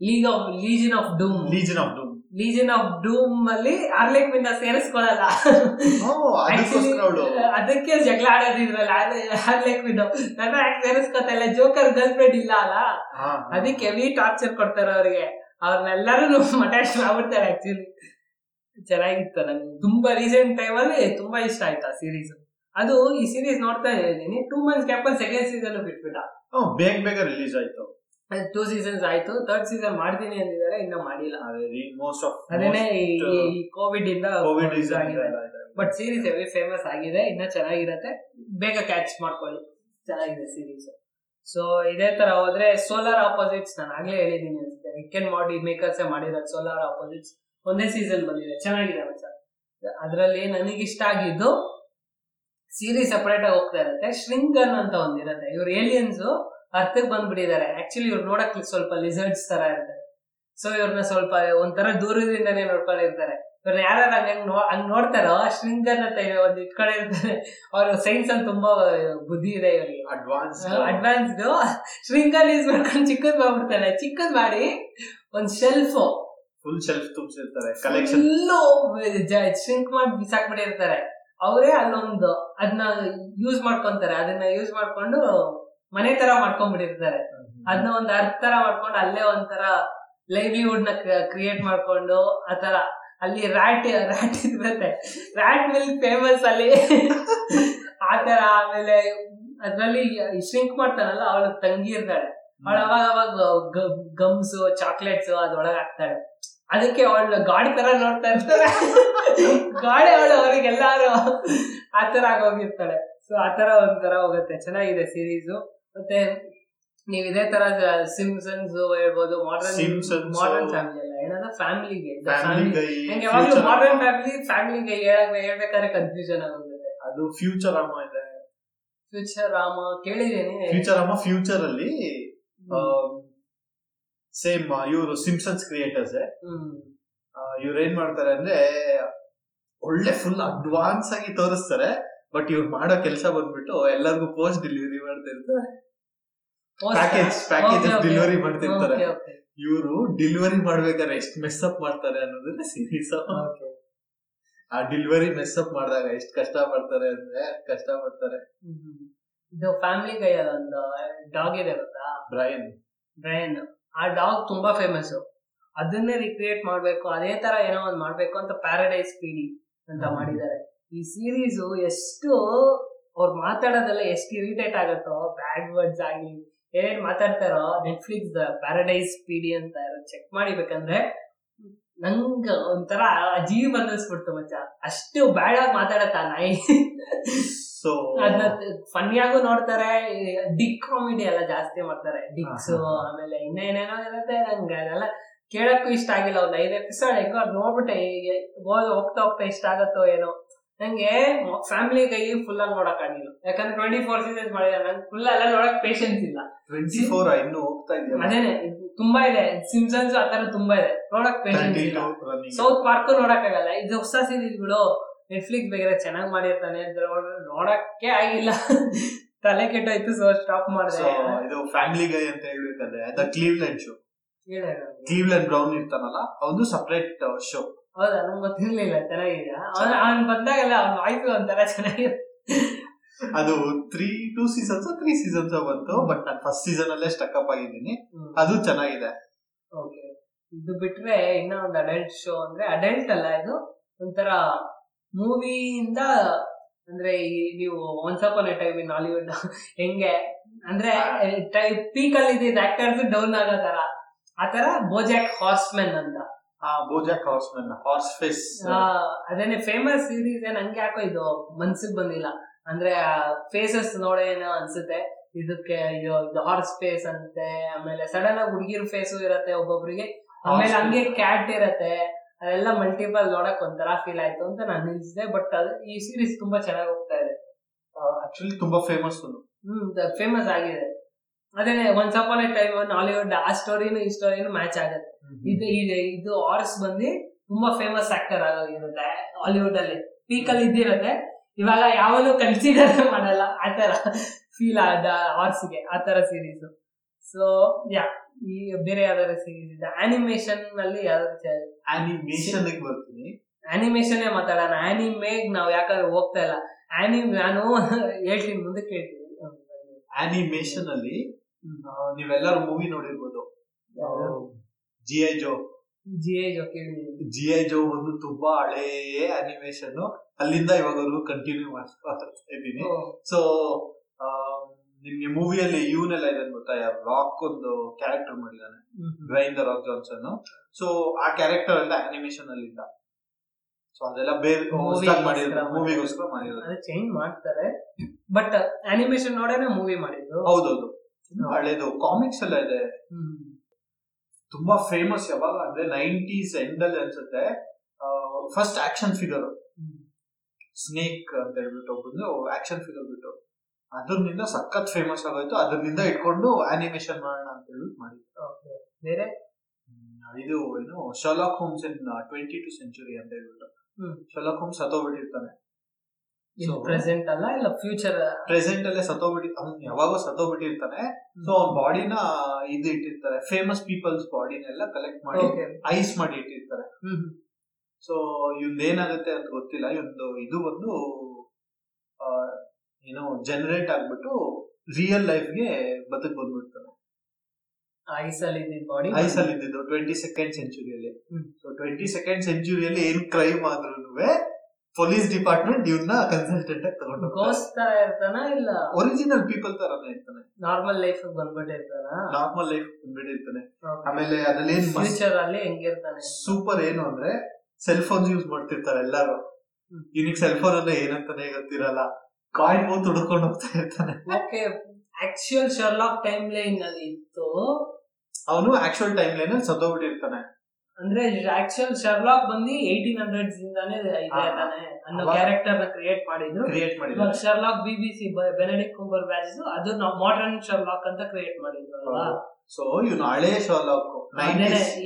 league of legion of doom legion of doom legion of doom ಅಲ್ಲಿ ಆರ್ಲೆಕ್ ಮಿನ್ನ ಸೇರಿಸ್ಕೊಳಲ್ಲ ಅದಕ್ಕೆ ಜಗಳ ಆಡೋದಿದ್ರಲ್ಲ ಆರ್ಲೆಕ್ ವಿನ್ ನನ್ನ ಯಾಕೆ ಸೇರಿಸ್ಕೊತಾ ಜೋಕರ್ ಗರ್ಲ್ ಫ್ರೆಂಡ್ ಇಲ್ಲ ಅಲ್ಲ? ಅದಕ್ಕೆ ಹೆವಿ ಟಾರ್ಚರ್ ಕೊಡ್ತಾರೆ ಅವ್ರಿಗೆ. ಅವ್ರನ್ನೆಲ್ಲರೂ ಮಟ್ಯಾಚ್ ಮಾಡ್ಬಿಡ್ತಾರೆ ಆಕ್ಚುಲಿ ಚೆನ್ನಾಗಿತ್ತು. ನಂಗೆ ತುಂಬಾ ರೀಸೆಂಟ್ ಟೈಮ್ ಅಲ್ಲಿ ತುಂಬಾ ಇಷ್ಟ ಆಯ್ತು ಆ ಸೀರೀಸ್ ಅದು ಈ ಸೀರೀಸ್ ನೋಡ್ತಾ ಇದ್ದೀನಿ. ಟೂ ಮಂತ್ಸ್ ಗ್ಯಾಪ್ ಅಲ್ಲಿ ಸೆಕೆಂಡ್ ಸೀಸನ್ ಬಿಟ್ಬಿಟ್ಟ. ಬೇಗ ಬೇಗ ರಿಲೀಸ್ ಆಯ್ತು. ಟೂ ಸೀಸನ್ಸ್ ಆಯ್ತು. ಥರ್ಡ್ ಸೀಸನ್ ಮಾಡ್ತೀನಿ ಅಂದಿದ್ದಾರೆ ಇನ್ನ ಮಾಡಿಲ್ಲ. ಮೋಸ್ಟ್ ಆಫ್ ಅದೇನೆ ಈ ಕೋವಿಡ್ ಇಂದ COVID but series every famous ಆಗಿದೆ. ಇನ್ನ ಚೆನ್ನಾಗಿರತ್ತೆ. ಬೇಗ ಕ್ಯಾಚ್ ಮಾಡ್ಕೊಳ್ಳಿ. ಚೆನ್ನಾಗಿದೆ ಸೀರೀಸ್ ಸೊ ಇದೇ ತರ ಹೋದ್ರೆ ಸೋಲಾರ್ ಆಪೋಸಿಟ್ಸ್ ನಾನು ಆಗ್ಲೇ ಹೇಳಿದೀನಿ ಅನ್ಸುತ್ತೆ. ವಿಕೆನ್ ಮಾಡಿ ಮೇಕರ್ಸ್ ಮಾಡಿರೋದು ಸೋಲಾರ್ ಆಪೋಸಿಟ್ಸ್ ಒಂದೇ ಸೀಸನ್ ಬಂದಿದೆ. ಚೆನ್ನಾಗಿದೆ ಮಚ್ಚ ಅದರಲ್ಲಿ ನನಗೆ ಇಷ್ಟ ಆಗಿದ್ದು ಸೀರೀಸ್ ಸಪರೇಟ್ ಆಗಿ ಹೋಗ್ತಾ ಇರುತ್ತೆ. ಶ್ರಿಂಗನ್ ಅಂತ ಒಂದಿರುತ್ತೆ ಇವ್ರು ಏಲಿಯನ್ಸ್ ಅರ್ಥಕ್ಕೆ ಬಂದ್ಬಿಟ್ಟಿದ್ದಾರೆ. ಆಕ್ಚುಲಿ ಇವ್ರು ನೋಡಕ್ ಸ್ವಲ್ಪ ಲಿಸರ್ಡ್ಸ್ ತರ ಇರ್ತಾರೆ ಸೊ ಇವ್ರನ್ನ ಸ್ವಲ್ಪ ಒಂಥರ ದೂರದಿಂದನೇ ನೋಡ್ಕೊಂಡಿರ್ತಾರೆ. ಇವ್ರನ್ನ ಯಾರು ಹಂಗ್ ನೋ ಹಂಗ್ ನೋಡ್ತಾರೋ ಶ್ರಿಂಗನ್ ಅಂತ ಒಂದು ಇಟ್ಕೊಂಡಿರ್ತಾರೆ. ಅವ್ರು ಸೈನ್ಸ್ ಅಲ್ಲಿ ತುಂಬಾ ಬುದ್ಧಿ ಇದೆ ಇವ್ರಿಗೆ. ಅಡ್ವಾನ್ಸ್ ಅಡ್ವಾನ್ಸ್ಡ್ ಶ್ರಿಂಗನ್ ಯೂಸ್ ಮಾಡ್ಕೊಂಡು ಚಿಕ್ಕದ್ ಮಾಡ್ಬಿಡ್ತಾನೆ. ಚಿಕ್ಕದ್ ಮಾಡಿ ಒಂದ್ ಶೆಲ್ಫ್ ಫುಲ್ ಶೆಲ್ಫ್ ತುಂಬಿಸಿರ್ತಾರೆ ಕಲೆಕ್ಷನ್ ಸಿಂಕ್ ಶ್ರಿಂಕ್ ಮಾಡಿ ಬಿಸಾಕ್ಬಿಟ್ಟಿರ್ತಾರೆ. ಅವರೇ ಅಲ್ಲೊಂದು ಅದನ್ನ ಯೂಸ್ ಮಾಡ್ಕೊಂತಾರೆ. ಅದನ್ನ ಯೂಸ್ ಮಾಡ್ಕೊಂಡು ಮನೆ ತರ ಮಾಡ್ಕೊಂಡ್ಬಿಟ್ಟಿರ್ತಾರೆ. ಅದನ್ನ ಒಂದ್ ಅರ್ಥ ತರ ಮಾಡ್ಕೊಂಡು ಅಲ್ಲೇ ಒಂಥರ ಲೈವ್ಲಿಹುಡ್ನ ಕ್ರಿಯೇಟ್ ಮಾಡ್ಕೊಂಡು ಆತರ ಅಲ್ಲಿ ರ್ಯಾಟ್ ರ್ಯಾಟ್ ಇರುತ್ತೆ ರ್ಯಾಟ್ ಮಿಲ್ ಫೇಮಸ್ ಅಲ್ಲಿ. ಆತರ ಆಮೇಲೆ ಅದ್ರಲ್ಲಿ ಶ್ರಿಂಕ್ ಮಾಡ್ತಾನಲ್ಲ ಅವಳ ತಂಗಿ ಇರ್ತಾಳೆ. ಅವಳು ಅವಾಗ ಅವಾಗ ಗಮ್ಸ್ ಚಾಕ್ಲೇಟ್ಸ್ ಅದ್ರೊಳಗೆ ಹಾಕ್ತಾಳೆ. ಅದಕ್ಕೆ ಅವಳು ಗಾಡಿ ತರ ನೋಡ್ತಾ ಇರ್ತಾರೆ ಗಾಡಿ ಅವಳು ಆ ಥರ ಆಗೋಗಿರ್ತಾಳೆ. ಸೊ ಆತರ ಒಂಥರ ಹೋಗುತ್ತೆ. ಚೆನ್ನಾಗಿದೆ ಸೀರೀಸು ಮತ್ತೆ ನೀವ್ ಇದೇ ತರ ಸಿಮ್ಸನ್ಸ್ ಹೇಳ್ಬೋದು ಮಾಡರ್ನ್. ಮಾಡರ್ನ್ ಫ್ಯಾಮಿಲಿ ಅಲ್ಲ. ಏನಂದ್ರೆ ಫ್ಯಾಮಿಲಿಗೆ ನಂಗೆ ಯಾವಾಗ್ಲೂ ಮಾಡರ್ನ್ ಫ್ಯಾಮಿಲಿ ಫ್ಯಾಮಿಲಿಗೆ ಹೇಳ್ಬೇಕಾದ್ರೆ ಕನ್ಫ್ಯೂಷನ್ ಆಗುತ್ತೆ ಅದು ಫ್ಯೂಚರ್ ಅಮ್ಮ ಇದೆ. ಫ್ಯೂಚರ್ ರಾಮ ಕೇಳಿದೇನೆ ಫ್ಯೂಚರ್ ಅಮ್ಮ ಫ್ಯೂಚರ್ ಅಲ್ಲಿ ಸೇಮ್ ಇವರು ಸಿಂಪ್ಸನ್ಸ್ ಕ್ರಿಯೇಟರ್ಸ್ ಇವ್ರು ಏನ್ ಮಾಡ್ತಾರೆ ಅಂದ್ರೆ ಒಳ್ಳೆ ಫುಲ್ ಅಡ್ವಾನ್ಸ್ ಆಗಿ ತೋರಿಸ್ತಾರೆ ಬಟ್ ಇವ್ರು ಮಾಡೋ ಕೆಲಸ ಬಂದ್ಬಿಟ್ಟು ಎಲ್ಲರಿಗೂ ಪೋಸ್ಟ್ ಡೆಲಿವರಿ ಮಾಡ್ತಿರ್ತಾರೆ. ಪ್ಯಾಕೇಜ್ ಪ್ಯಾಕೇಜ್ ಡೆಲಿವರಿ ಮಾಡ್ತಿರ್ತಾರೆ. ಇವರು ಡೆಲಿವರಿ ಮಾಡ್ಬೇಕಾದ್ರೆ ಎಷ್ಟು ಮೆಸ್ ಅಪ್ ಮಾಡ್ತಾರೆ ಅನ್ನೋದನ್ನ ಸೀರೀಸ್ ಆ. ಡೆಲಿವರಿ ಮೆಸ್ ಅಪ್ ಮಾಡಿದಾಗ ಎಷ್ಟು ಕಷ್ಟ ಪಡ್ತಾರೆ ಅಂದ್ರೆ ಕಷ್ಟ ಪಡ್ತಾರೆ. ಇದು ಫ್ಯಾಮಿಲಿ ಗೈ ಒಂದು ಡಾಗ್ ಇದೆ ಗೊತ್ತಾ? ಬ್ರಯನ್ ಬ್ರೈನ್ ಆ ಡಾಗ್ ತುಂಬಾ ಫೇಮಸ್ ಅದನ್ನೇ ರಿಕ್ರಿಯೇಟ್ ಮಾಡ್ಬೇಕು ಅದೇ ತರ ಏನೋ ಒಂದು ಮಾಡ್ಬೇಕು ಅಂತ ಪ್ಯಾರಡೈಸ್ ಪೀಡಿ ಅಂತ ಮಾಡಿದ್ದಾರೆ. ಈ ಸೀರೀಸ್ ಎಷ್ಟು ಅವ್ರು ಮಾತಾಡೋದೆಲ್ಲ ಎಷ್ಟು ಇರಿಟೇಟ್ ಆಗುತ್ತೋ ಬ್ಯಾಡ್ ವರ್ಡ್ಸ್ ಆಗಿ ಏನ್ ಮಾತಾಡ್ತಾರೋ ನೆಟ್ಫ್ಲಿಕ್ಸ್ ಪ್ಯಾರಡೈಸ್ ಪೀಡಿ ಅಂತ ಚೆಕ್ ಮಾಡಿಬೇಕಂದ್ರೆ ನಂಗ ಒಂಥರ ಅಜೀಬ್ ಅನ್ನಿಸ್ಬಿಡ್ತು ಮಚ್ಚ. ಅಷ್ಟು ಬ್ಯಾಡ್ ಆಗಿ ಮಾತಾಡತ್ತ ನಾಯಿ. ಸೊ ಅದನ್ನ ಫನ್ನಿಯಾಗೂ ನೋಡ್ತಾರೆ ಡಿಕ್ ಕಾಮಿಡಿ ಎಲ್ಲ ಜಾಸ್ತಿ ಮಾಡ್ತಾರೆ. ಡಿಕ್ಸ್. ಆಮೇಲೆ ಇನ್ನ ಏನೇನೋ ಇರುತ್ತೆ ನಂಗೆ ಅದೆಲ್ಲ ಕೇಳಕ್ಕೂ ಇಷ್ಟ ಆಗಿಲ್ಲ. ಒಂದು ಐದು ಎಪಿಸೋಡ್ ಹೆಂಗೋ ಅದ್ ನೋಡ್ಬಿಟ್ಟೆ ಹೋಗಿ ಹೋಗ್- ಹೋಗ್ತಾ ಹೋಗ್ತಾ ಇಷ್ಟ ಆಗತ್ತೋ ಏನೋ. ನಂಗೆ ಫ್ಯಾಮಿಲಿ ಕೈ ಫುಲ್ ಆಗಿ ನೋಡಕ್ ಆಗಿಲ್ಲ. ಯಾಕಂದ್ರೆ ಟ್ವೆಂಟಿ ಫೋರ್ ಸೀಸನ್ ಮಾಡಿದ್ರೆ ನಂಗೆ ಫುಲ್ ಎಲ್ಲ ನೋಡಕ್ ಪೇಷನ್ಸ್ ಇಲ್ಲ. ಟ್ವೆಂಟಿ ಫೋರ್ ಇನ್ನು ಹೋಗ್ತಾ ಇದೆಯಲ್ಲ? ಅದೇನೆ ತುಂಬಾ ಇದೆ. ಸಿಮ್ಸನ್ಸ್ ಆತರ ತುಂಬಾ ಇದೆ. ನೋಡಕ್ ಪೇಷನ್ಸ್ ಸೌತ್ ಪಾರ್ಕ್ ನೋಡಕ್ ಆಗಲ್ಲ. ಇದು ಹೊಸ ಸೀರೀಸ್ ಬಿಡು. ನೆಟ್ಫ್ಲಿಕ್ಸ್ ಬೇಕಾದ್ರೆ ಚೆನ್ನಾಗಿ ಮಾಡಿರ್ತಾನೆ ನೋಡಕ್ಕೆ ಆಗಿಲ್ಲ. (laughs) ತಲೆ ಕೆಟ್ಟೋಯ್ತು ಸೊ ಸ್ಟಾಪ್ ಮಾಡಿದೆ. ಇದು ಫ್ಯಾಮಿಲಿ ಗೈ ಅಂತ ಹೇಳ್ಬೇಕಂದ್ರೆ the Cleveland show Cleveland Brown ಇರ್ತಾನಲ್ಲ ಅವನು ಸಪ್ರೇಟ್ ಶೋ ಹೌದಾ? ನಂಗೆ ಗೊತ್ತಿರ್ಲಿಲ್ಲ. ಚೆನ್ನಾಗಿದೆ ಅವನ್ ಬಂದಾಗೆಲ್ಲ ಅವ್ನ ವಾಯ್ಸ್ ಒಂಥರ ಚೆನ್ನಾಗಿದೆ ಅದು three two seasons three seasons ಬಂತು ಬಟ್ ನಾನು ಫಸ್ಟ್ ಸೀಸನ್ ಅಲ್ಲೇ ಸ್ಟಕ್ಅಪ್ ಆಗಿದ್ದೀನಿ. ಅದು ಚೆನ್ನಾಗಿದೆ. ಓಕೆ ಇದು ಬಿಟ್ರೆ ಇನ್ನ ಒಂದು ಅಡಲ್ಟ್ ಶೋ ಅಂದ್ರೆ ಅಡಲ್ಟ್ ಅಲ್ಲ ಇದು? ಒಂಥರ ಮೂವಿಯಿಂದ ಅಂದ್ರೆ ಈ ನೀವು once upon a time in Hollywood ಹೆಂಗೆ? ಅಂದ್ರೆ ಪೀಕ್ ಅಲ್ಲಿ ಇದ್ದಿದ್ದ ಆಕ್ಟರ್ಸ್ ಡೌನ್ ಆಗೋ ತರ. ಆತರ ಬೋಜಾಕ್ ಹಾರ್ಸ್ಮೆನ್ ಅಂತ. ಆ ಬೋಜಾಕ್ ಹಾರ್ಸ್ಮೆನ್ ಹಾರ್ಸ್ ಫೇಸ್ ಅದೇನೆ ಫೇಮಸ್ ಸೀರೀಸ್ ನಂಗೆ ಯಾಕೋ ಇದು ಮನ್ಸಿಗೆ ಬಂದಿಲ್ಲ. ಅಂದ್ರೆ ಫೇಸಸ್ ನೋಡೇನೋ ಅನ್ಸುತ್ತೆ. ಇದಕ್ಕೆ ಇದು ಹಾರ್ಸ್ ಫೇಸ್ ಅಂತೆ ಆಮೇಲೆ ಸಡನ್ ಆಗಿ ಹುಡುಗಿರ್ ಫೇಸು ಇರತ್ತೆ ಒಬ್ಬೊಬ್ರಿಗೆ. ಆಮೇಲೆ ಹಂಗೆ ಕ್ಯಾಟ್ ಇರತ್ತೆ. ಅದೆಲ್ಲ ಮಲ್ಟಿಪಲ್ ನೋಡಕ್ ಒಂಥರ ಫೀಲ್ ಆಯ್ತು ಅಂತ ನಾನು ನಿಲ್ಸಿದೆ ಬಟ್ ಅದು ಈ ಸೀರೀಸ್ ತುಂಬಾ ಚೆನ್ನಾಗಿ ಹೋಗ್ತಾ ಇದೆ. ಆಕ್ಚುಲಿ ತುಂಬಾ ಫೇಮಸ್ ಹ್ಮ್ ಫೇಮಸ್ ಆಗಿದೆ. ಅದೇನೆ once upon a time Hollywood ಆ ಸ್ಟೋರಿನೂ ಈ ಸ್ಟೋರಿನೂ ಮ್ಯಾಚ್ ಆಗುತ್ತೆ. ಇದು ಇದು ಇದು ಆರ್ಸ್ ಬಂದು ತುಂಬಾ ಫೇಮಸ್ ಆಕ್ಟರ್ ಆಗೋಗಿರುತ್ತೆ ಹಾಲಿವುಡ್ ಅಲ್ಲಿ. ಪೀಕ್ ಅಲ್ಲಿ ಇದ್ದಿರುತ್ತೆ. ಇವಾಗ ಯಾವನು ಕನ್ಸಿಡರ್ (laughs) ಮಾಡಲ್ಲ. ಆತರ ಫೀಲ್ ಆದ ಆರ್ಸ್ಗೆ ತರ ಸೀರೀಸ್ ಸೊ ಯಾ ಈ ಬೇರೆ ಯಾವ್ದಾರ ಸೀರೀಸ್ ಇದೆ. ಆನಿಮೇಷನ್ನಲ್ಲಿ ಯಾವ್ದಾದ್ರು ಅನಿಮೇಷನ್ ಬರ್ತೀನಿ. ಆನಿಮೇಷನ್ ಮಾತಾಡೋಣ. ಆನಿಮೇಗ್ ನಾವು ಯಾಕಂದ್ರೆ ಹೋಗ್ತಾ ಇಲ್ಲ. ಆನಿ ನಾನು (laughs) ಹೇಳ್ತೀನಿ ಮುಂದಕ್ಕೆ ಹೇಳ್ತೀನಿ ಅನಿಮೇಷನ್ ಅಲ್ಲಿ. ಆ, ನೀವೆಲ್ಲರೂ ಮೂವಿ ನೋಡಿರ್ಬೋದು. G I Joe G I Joe ಒಂದು ತುಂಬಾ ಹಳೇ ಅನಿಮೇಷನ್ ಅಲ್ಲಿಂದ ಇವಾಗವರೆಗೂ ಕಂಟಿನ್ಯೂ ಮಾಡ್ತಾ ಇದ್ದೀನಿ. ಸೊ ನಿಮ್ಗೆ ಮೂವಿಯಲ್ಲಿ ಇವನೆಲ್ಲ ಇದೆ ಗೊತ್ತಾ? ರಾಕ್ ಒಂದು ಕ್ಯಾರೆಕ್ಟರ್ ಮಾಡಿದಾನೆ Dwayne the Rock Johnson so ಆ ಕ್ಯಾರೆಕ್ಟರ್ ಎಲ್ಲ ಅನಿಮೇಷನ್ ಅಲ್ಲಿ ಇಲ್ಲ ಸೊ ಅದೆಲ್ಲ ಬೇರೆ ಮಾಡಿದ್ರು ಮೂವಿಗೋಸ್ಕರ ಮಾಡಿರೋದು ಚೇಂಜ್ ಮಾಡ್ತಾರೆ. ಬಟ್ ಅನಿಮೇಷನ್ ನೋಡೇನೆ ಮೂವಿ ಮಾಡಿದ್ರು ಹೌದೌದು. ಹಳೇದು. ಕಾಮಿಕ್ಸ್ ಎಲ್ಲ ಇದೆ. ತುಂಬಾ ಫೇಮಸ್ ಯಾವಾಗ? ಅಂದ್ರೆ ನೈಂಟೀಸ್ ಎಂಡ್ ಅಲ್ಲಿ ಅನ್ಸುತ್ತೆ. ಫಸ್ಟ್ ಆಕ್ಷನ್ ಫಿಗರ್ ಸ್ನೇಕ್ ಅಂತ ಹೇಳ್ಬಿಟ್ಟು ಒಬ್ಬಂದು ಆಕ್ಷನ್ ಫಿಗರ್ ಬಿಟ್ಟು. ಅದರಿಂದ ಸಖತ್ ಫೇಮಸ್ ಆಗೋಯ್ತು. ಅದರಿಂದ ಇಟ್ಕೊಂಡು ಅನಿಮೇಷನ್ ಮಾಡೋಣ ಅಂತ ಹೇಳ್ಬಿಟ್ಟು ಮಾಡಿದ್ರು. ಬೇರೆ? ಇದು ಏನು Sherlock Holmes in twenty two century ಅಂತ ಹೇಳ್ಬಿಟ್ಟು. ಶಲಾಕ್ ಹೋಮ್ಸ್ ಸತ್ತೋಗ್ಬಿಟ್ಟಿರ್ತಾನೆ. ಪ್ರೆಸೆಂಟ್ ಅಲ್ಲ ಇಲ್ಲ ಫ್ಯೂಚರ್? ಪ್ರೆಸೆಂಟ್ ಅಲ್ಲೇ ಸತ್ತೋಗ್ಬಿಟ್ಟಿ ಅವ್ನು ಯಾವಾಗೋ ಸತ್ತೋಗ್ಬಿಟ್ಟಿರ್ತಾನೆ. ಸೊ ಅವ್ನ ಬಾಡಿನ ಇದು ಇಟ್ಟಿರ್ತಾರೆ. ಫೇಮಸ್ ಪೀಪಲ್ಸ್ ಬಾಡಿನೆಲ್ಲ ಕಲೆಕ್ಟ್ ಮಾಡಿ ಐಸ್ ಮಾಡಿ ಇಟ್ಟಿರ್ತಾರೆ. ಸೊ ಏನಾಗುತ್ತೆ ಅಂತ ಗೊತ್ತಿಲ್ಲ. ಇವೊಂದು ಇದು ಒಂದು ಏನು ಜನರೇಟ್ ಆಗ್ಬಿಟ್ಟು ರಿಯಲ್ ಲೈಫ್ಗೆ ಬದುಕ್ ಬಂದ್ಬಿಡ್ತಾನೆ. ಐಸ್ ಅಲ್ಲಿ ಬಾಡಿ ಐಸ್ ಅಲ್ಲಿ ಇದ್ದಿದ್ದು ಟ್ವೆಂಟಿ ಸೆಕೆಂಡ್ ಸೆಂಚುರಿಯಲ್ಲಿ. ಸೊ ಟ್ವೆಂಟಿ ಸೆಕೆಂಡ್ ಸೆಂಚುರಿಯಲ್ಲಿ ಏನ್ ಕ್ರೈಮ್ ಆದ್ರೂ ಪೊಲೀಸ್ ಡಿಪಾರ್ಟ್ಮೆಂಟ್ ಇವ್ನ ಕನ್ಸಲ್ಟೆಂಟ್ ಆಗಿ ತಗೊಂಡು ಗೋಸ್ ತರ ಇರ್ತಾನ ಇಲ್ಲ? ಒರಿಜಿನಲ್ ಪೀಪಲ್ ತರಾನೇ ಇರ್ತಾನೆ. ನಾರ್ಮಲ್ ಲೈಫ್ ಬಂದ್ಬಿಟ್ಟಿರ್ತಾನ ನಾರ್ಮಲ್ ಲೈಫ್ ಬಂದ್ಬಿಟ್ಟಿರ್ತಾನೆ ಆಮೇಲೆ ಅದ್ರಲ್ಲಿ ಏನ್ ಫ್ಯೂಚರ್ ಅಲ್ಲಿ ಹೆಂಗಿರ್ತಾನೆ ಸೂಪರ್ ಏನು ಅಂದ್ರೆ ಸೆಲ್ ಫೋನ್ ಯೂಸ್ ಮಾಡ್ತಿರ್ತಾರೆ ಎಲ್ಲಾರು. ಇನ್ನಿಗ್ ಇವನಿಗೆ ಸೆಲ್ ಫೋನ್ ಅಂದ್ರೆ ಏನಂತಾನೆ ಗೊತ್ತಿರಲ್ಲ. ಕಾಯಿನ್ ಮೂತ್ ಹುಡ್ಕೊಂಡು ಹೋಗ್ತಾ ಇರ್ತಾನೆ. Okay actual Sherlock time line ಅಲ್ಲಿ ಇತ್ತು. ಅವನು ಆಕ್ಚುಯಲ್ ಟೈಮ್ ಲೈನ್ ಅಲ್ಲಿ ಸತ್ತೋಗ್ಬಿಟ್ಟಿರ್ತಾನೆ. ಅಂದ್ರೆ ಆಕ್ಚುಲ್ ಶರ್ಲಾಕ್ ಬಂದು ಏಯ್ಟೀನ್ ಹಂಡ್ರೆಡ್ ಇಂದಾನೇ ಇದೆ. ತಾನೆ ಅನ್ನೋ ಕ್ಯಾರೆಕ್ಟರ್ನ ಕ್ರಿಯೇಟ್ ಮಾಡಿದ್ರು. ಕ್ರಿಯೇಟ್ ಮಾಡಿದ್ರು. Sherlock B B C Benedict Cumberbatch ಅದು ನಾವು ಮಾಡರ್ನ್ ಶರ್ಲಾಕ್ ಅಂತ ಕ್ರಿಯೇಟ್ ಮಾಡಿದ್ರು ಅಲ್ವಾ? ಸೊ ಇವನು ಹಳೆ ಶರ್ಲಾಕ್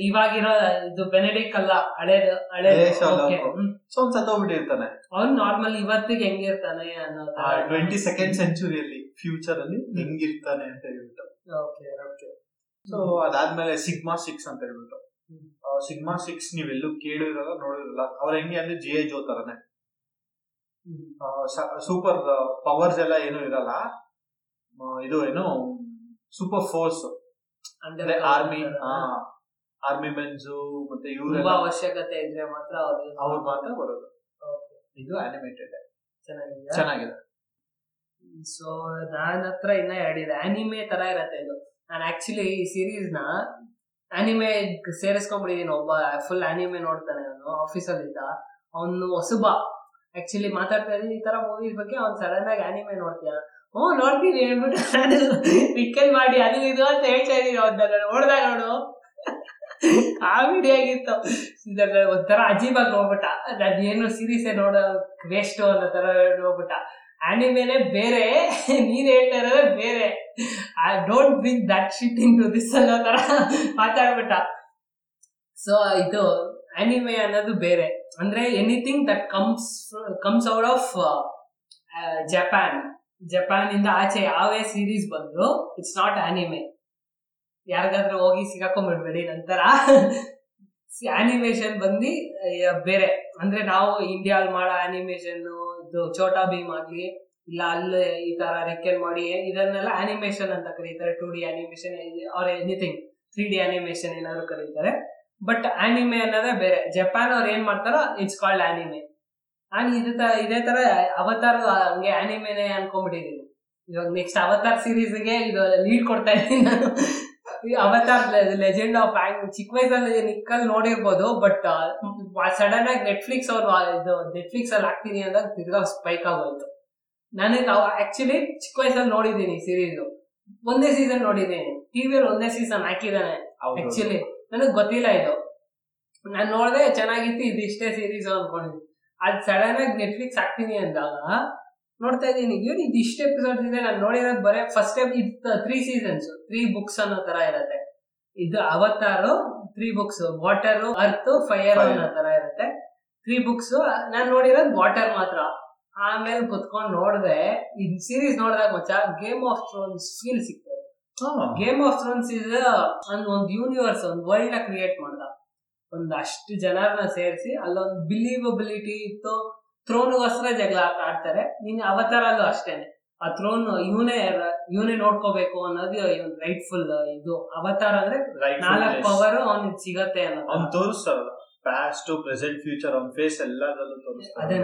ಇವಾಗಿರೋ ಇದು ಬೆನೆಡಿಕ್ ಅಲ್ಲ ಹಳೇದು ಹಳೆ ಶರ್ಲಾಕ್. ಸೊ ಒಂದ್ ಸತ್ತೋಗ್ಬಿಟ್ಟಿರ್ತಾನೆ ಅವ್ನು ನಾರ್ಮಲ್ ಇವತ್ತಿಗೆ ಹೆಂಗಿರ್ತಾನೆ ಅನ್ನೋ ಟ್ವೆಂಟಿ ಸೆಕೆಂಡ್ ಸೆಂಚುರಿಯಲ್ಲಿ ಫ್ಯೂಚರ್ ಅಲ್ಲಿ ಹೆಂಗಿರ್ತಾನೆ ಅಂತ ಹೇಳ್ಬಿಟ್ಟು. ಓಕೆ ಓಕೆ ಸೊ ಅದಾದ್ಮೇಲೆ ಸಿಗ್ಮಾ ಸಿಕ್ಸ್ ಅಂತ ಹೇಳ್ಬಿಟ್ಟು. ಸಿಗ್ಮಾ ಸಿಕ್ಸ್ ನೀವೆಲ್ಲೂ ಕೇಳಿರಲ್ಲ ನೋಡಿರಲ್ಲ ಅವ್ರ ಹೆಂಗೆ ಅಂದ್ರೆ ಜಿ ಜೋ ತರನೇ ಸೂಪರ್ ಪವರ್ಸ್ ಎಲ್ಲ ಏನು ಇರಲ್ಲ. ಇದು ಏನು ಸೂಪರ್ ಫೋರ್ಸ್ ಅಂದ್ರೆ ಆರ್ಮಿ ಆರ್ಮಿ ಮೆನ್ಸ್ ಮತ್ತೆ ಇವ್ರ ಅವಶ್ಯಕತೆ ಇದ್ರೆ ಮಾತ್ರ ಅವ್ರು ಮಾತ್ರ ಬರೋದು. ಇದು ಅನಿಮೇಟೆಡ್ ಚೆನ್ನಾಗಿದೆ ಚೆನ್ನಾಗಿದೆ. ಸೊ ನನ್ನ ಹತ್ರ ಇನ್ನ ಎರಡಿದೆ. ಆನಿಮೆ ತರ ಇರತ್ತೆ ಇದು. ನಾನು ಆಕ್ಚುಲಿ ಈ ಸೀರೀಸ್ನ ಆನಿಮೆ ಸೇರಿಸ್ಕೊಂಡ್ಬಿಟ್ಟಿದ್ದೀನಿ ಒಬ್ಬ ಫುಲ್ ಆನಿಮೆ ನೋಡ್ತಾನೆ ಅವನು ಆಫೀಸಲ್ಲಿ ಇದ್ದ ಅವನು ಹೊಸಬ. ಆಕ್ಚುಲಿ ಮಾತಾಡ್ತಾ ಇದ್ದೀನಿ ಈ ತರ ಮೂವೀಸ್ ಬಗ್ಗೆ ಅವ್ನು ಸಡನ್ ಆಗಿ ಅನಿಮೆ ನೋಡ್ತೀಯ? ಹ್ಞೂ, ನೋಡ್ತೀನಿ, ಹೇಳ್ಬಿಟ್ಟು ಪಿಕ್ಕಲ್ ಮಾಡಿ, ಅದು ಇದು ಅಂತ ಹೇಳ್ತಾ ಇದೀನಿ ಅವ್ನ ನೋಡ್ದಾಗ ನೋಡು ಕಾಮಿಡಿ ಆಗಿತ್ತು. ಒಂಥರ ಅಜೀಬಾಗಿ ನೋಡ್ಬಿಟ್ಟ ಅದೇನು ಸೀರೀಸೇ ನೋಡೋ ವೇಸ್ಟು ಅನ್ನೋ ತರ ನೋಡ್ಬಿಟ್ಟ. ಆನಿಮೇಲೆ ಬೇರೆ, ನೀನ್ ಹೇಳ್ತಾ ಇರೋದೇ ಬೇರೆ. I don't bring that shit into this ಅನ್ನೋ ತರ ಮಾತಾಡ್ಬಿಟ್ಟ. ಸೊ ಇದು ಆನಿಮೆ ಅನ್ನೋದು ಬೇರೆ. ಅಂದ್ರೆ anything that comes comes out of Japan Japan ಇಂದ ಆಚೆ ಯಾವೇ ಸೀರೀಸ್ ಬಂದ್ರು ಇಟ್ಸ್ ನಾಟ್ ಆನಿಮೆ ಯಾರಿಗಾದ್ರೂ ಹೋಗಿ ಸಿಗಾಕೊಂಡ್ಬಿಡ್ಬೇಡಿ ನಂತರ (laughs) ಆನಿಮೇಷನ್ ಬಂದು ಬೇರೆ. ಅಂದ್ರೆ ನಾವು ಇಂಡಿಯಾಲ್ ಮಾಡೋ ಆನಿಮೇಷನ್ ಇದು ಚೋಟಾ ಭೀಮ್ ಆಗ್ಲಿ ಇಲ್ಲ, ಅಲ್ಲಿ ಈ ತರ ರೆಕ್ಕೆಲ್ ಮಾಡಿ ಇದನ್ನೆಲ್ಲ ಅನಿಮೇಷನ್ ಅಂತ ಕರೀತಾರೆ two D animation or anything three D animation ಏನಾದ್ರು ಕರೀತಾರೆ. ಬಟ್ ಆನಿಮೆ ಅನ್ನೋದೇ ಬೇರೆ. ಜಪಾನ್ ಅವ್ರು ಏನ್ ಮಾಡ್ತಾರೋ ಇಟ್ಸ್ ಕಾಲ್ಡ್ ಆನಿಮೆ ನಾನು ಇದೇ ತರ ಇದೇ ತರ ಅವತಾರ್ ಹಂಗೆ ಆನಿಮೆನೆ ಅನ್ಕೊಂಡ್ಬಿಟ್ಟಿದೀನಿ. ಇವಾಗ ನೆಕ್ಸ್ಟ್ ಅವತಾರ್ ಸೀರೀಸ್ಗೆ ಇದು ಲೀಡ್ ಕೊಡ್ತಾ ಇದ್ದೀನಿ ನಾನು. ಅವತಾರ್ ಲೆಜೆಂಡ್ ಆಫ್ ಆಂಗ್ ಚಿಕ್ಕ ವಯಸ್ಸಲ್ಲಿ ನಿಕ್ಕಲ್ ನೋಡಿರ್ಬೋದು ಬಟ್ ಸಡನ್ ಆಗಿ ನೆಟ್ಫ್ಲಿಕ್ಸ್ ಅವ್ರು ಇದು ನೆಟ್ಫ್ಲಿಕ್ಸ್ ಅಲ್ಲಿ ಹಾಕ್ತೀನಿ ಅಂದಾಗ ತಿರ್ಗಾ ಸ್ಪೈಕ್ ಆಗೋಯ್ತು. ನನಗೆ ಆಕ್ಚುಲಿ ಚಿಕ್ಕ ವಯಸ್ಸಲ್ಲಿ ನೋಡಿದ್ದೀನಿ ಸೀರೀಸ್ ಒಂದೇ ಸೀಸನ್ ನೋಡಿದ್ದೀನಿ. ಟಿವಿಯಲ್ಲಿ ಒಂದೇ ಸೀಸನ್ ಹಾಕಿದಾನೆ. ಆಕ್ಚುಲಿ ನನಗೆ ಗೊತ್ತಿಲ್ಲ ಇದು. ನಾನು ನೋಡಿದೆ ಚೆನ್ನಾಗಿತ್ತು ಇದು ಇಷ್ಟೇ ಸೀರೀಸ್ ಅನ್ಕೊಂಡಿದ್ದೀನಿ. ಅದು ಸಡನ್ ಆಗಿ ನೆಟ್ಫ್ಲಿಕ್ಸ್ ಹಾಕ್ತೀನಿ ಅಂದಾಗ ನೋಡ್ತಾ ಇದ್ದೀನಿ ಇವ್ರು ಇದು ಇಷ್ಟು ಎಪಿಸೋಡ್ ಇದೆ? ನಾನು ನೋಡಿರೋದು ಬರೇ ಫಸ್ಟ್ ಟೈಮ್ ಇದು ತ್ರೀ ಸೀಸನ್ಸ್ ತ್ರೀ ಬುಕ್ಸ್ ಅನ್ನೋ ತರ ಇರತ್ತೆ. ಇದು Avatar three books water earth fire ಅನ್ನೋ ತರ ಇರುತ್ತೆ. ತ್ರೀ ಬುಕ್ಸ್ ನಾನು ನೋಡಿರೋದು ವಾಟರ್ ಮಾತ್ರ. ಆಮೇಲೆ ಕುತ್ಕೊಂಡ್ ನೋಡಿದೆ ಇದು ಸೀರೀಸ್ ನೋಡಿದಾಗ ಮಚ್ಚ ಗೇಮ್ ಆಫ್ ಥ್ರೋನ್ಸ್ ಫೀಲ್ ಸಿಗ್ತದೆ. ಗೇಮ್ ಆಫ್ ಥ್ರೋನ್ಸ್ ಇಸ್ ಒಂದ್ ಯೂನಿವರ್ಸ್ ಒಂದ್ ವರ್ಲ್ಡ್ನ ಕ್ರಿಯೇಟ್ ಮಾಡ್ದ. ಒಂದ್ ಅಷ್ಟು ಜನರನ್ನ ಸೇರಿಸಿ ಅಲ್ಲೊಂದು ಬಿಲೀವಬಿಲಿಟಿ ಇತ್ತು. ಥ್ರೋನ್ ಥ್ರೋನ್ಗೋಸ್ಕರ ಜಗಳ ಆಟ ಆಡ್ತಾರೆ. ನೀನ್ ಅವತಾರಲ್ಲೂ ಅಷ್ಟೇನೆ. ಆ ಥ್ರೋನ್ ಇವನೇ ಇವನೇ ನೋಡ್ಕೋಬೇಕು ಅನ್ನೋದು ರೈಟ್ಫುಲ್ ಇದು. ಅವತಾರ ಅಂದ್ರೆ ನಾಲ್ಕು. ಪವರ್ ಅವನಿಗೆ ಸಿಗತ್ತೆ ಅನ್ನೋದು. ಪಾಸ್ಟ್ ಪ್ರೆಸೆಂಟ್ ಫ್ಯೂಚರ್ ಅವ್ನ ಫೇಸ್ ಎಲ್ಲದರಲ್ಲೂ ತೋರಿಸ್ತಾರೆ.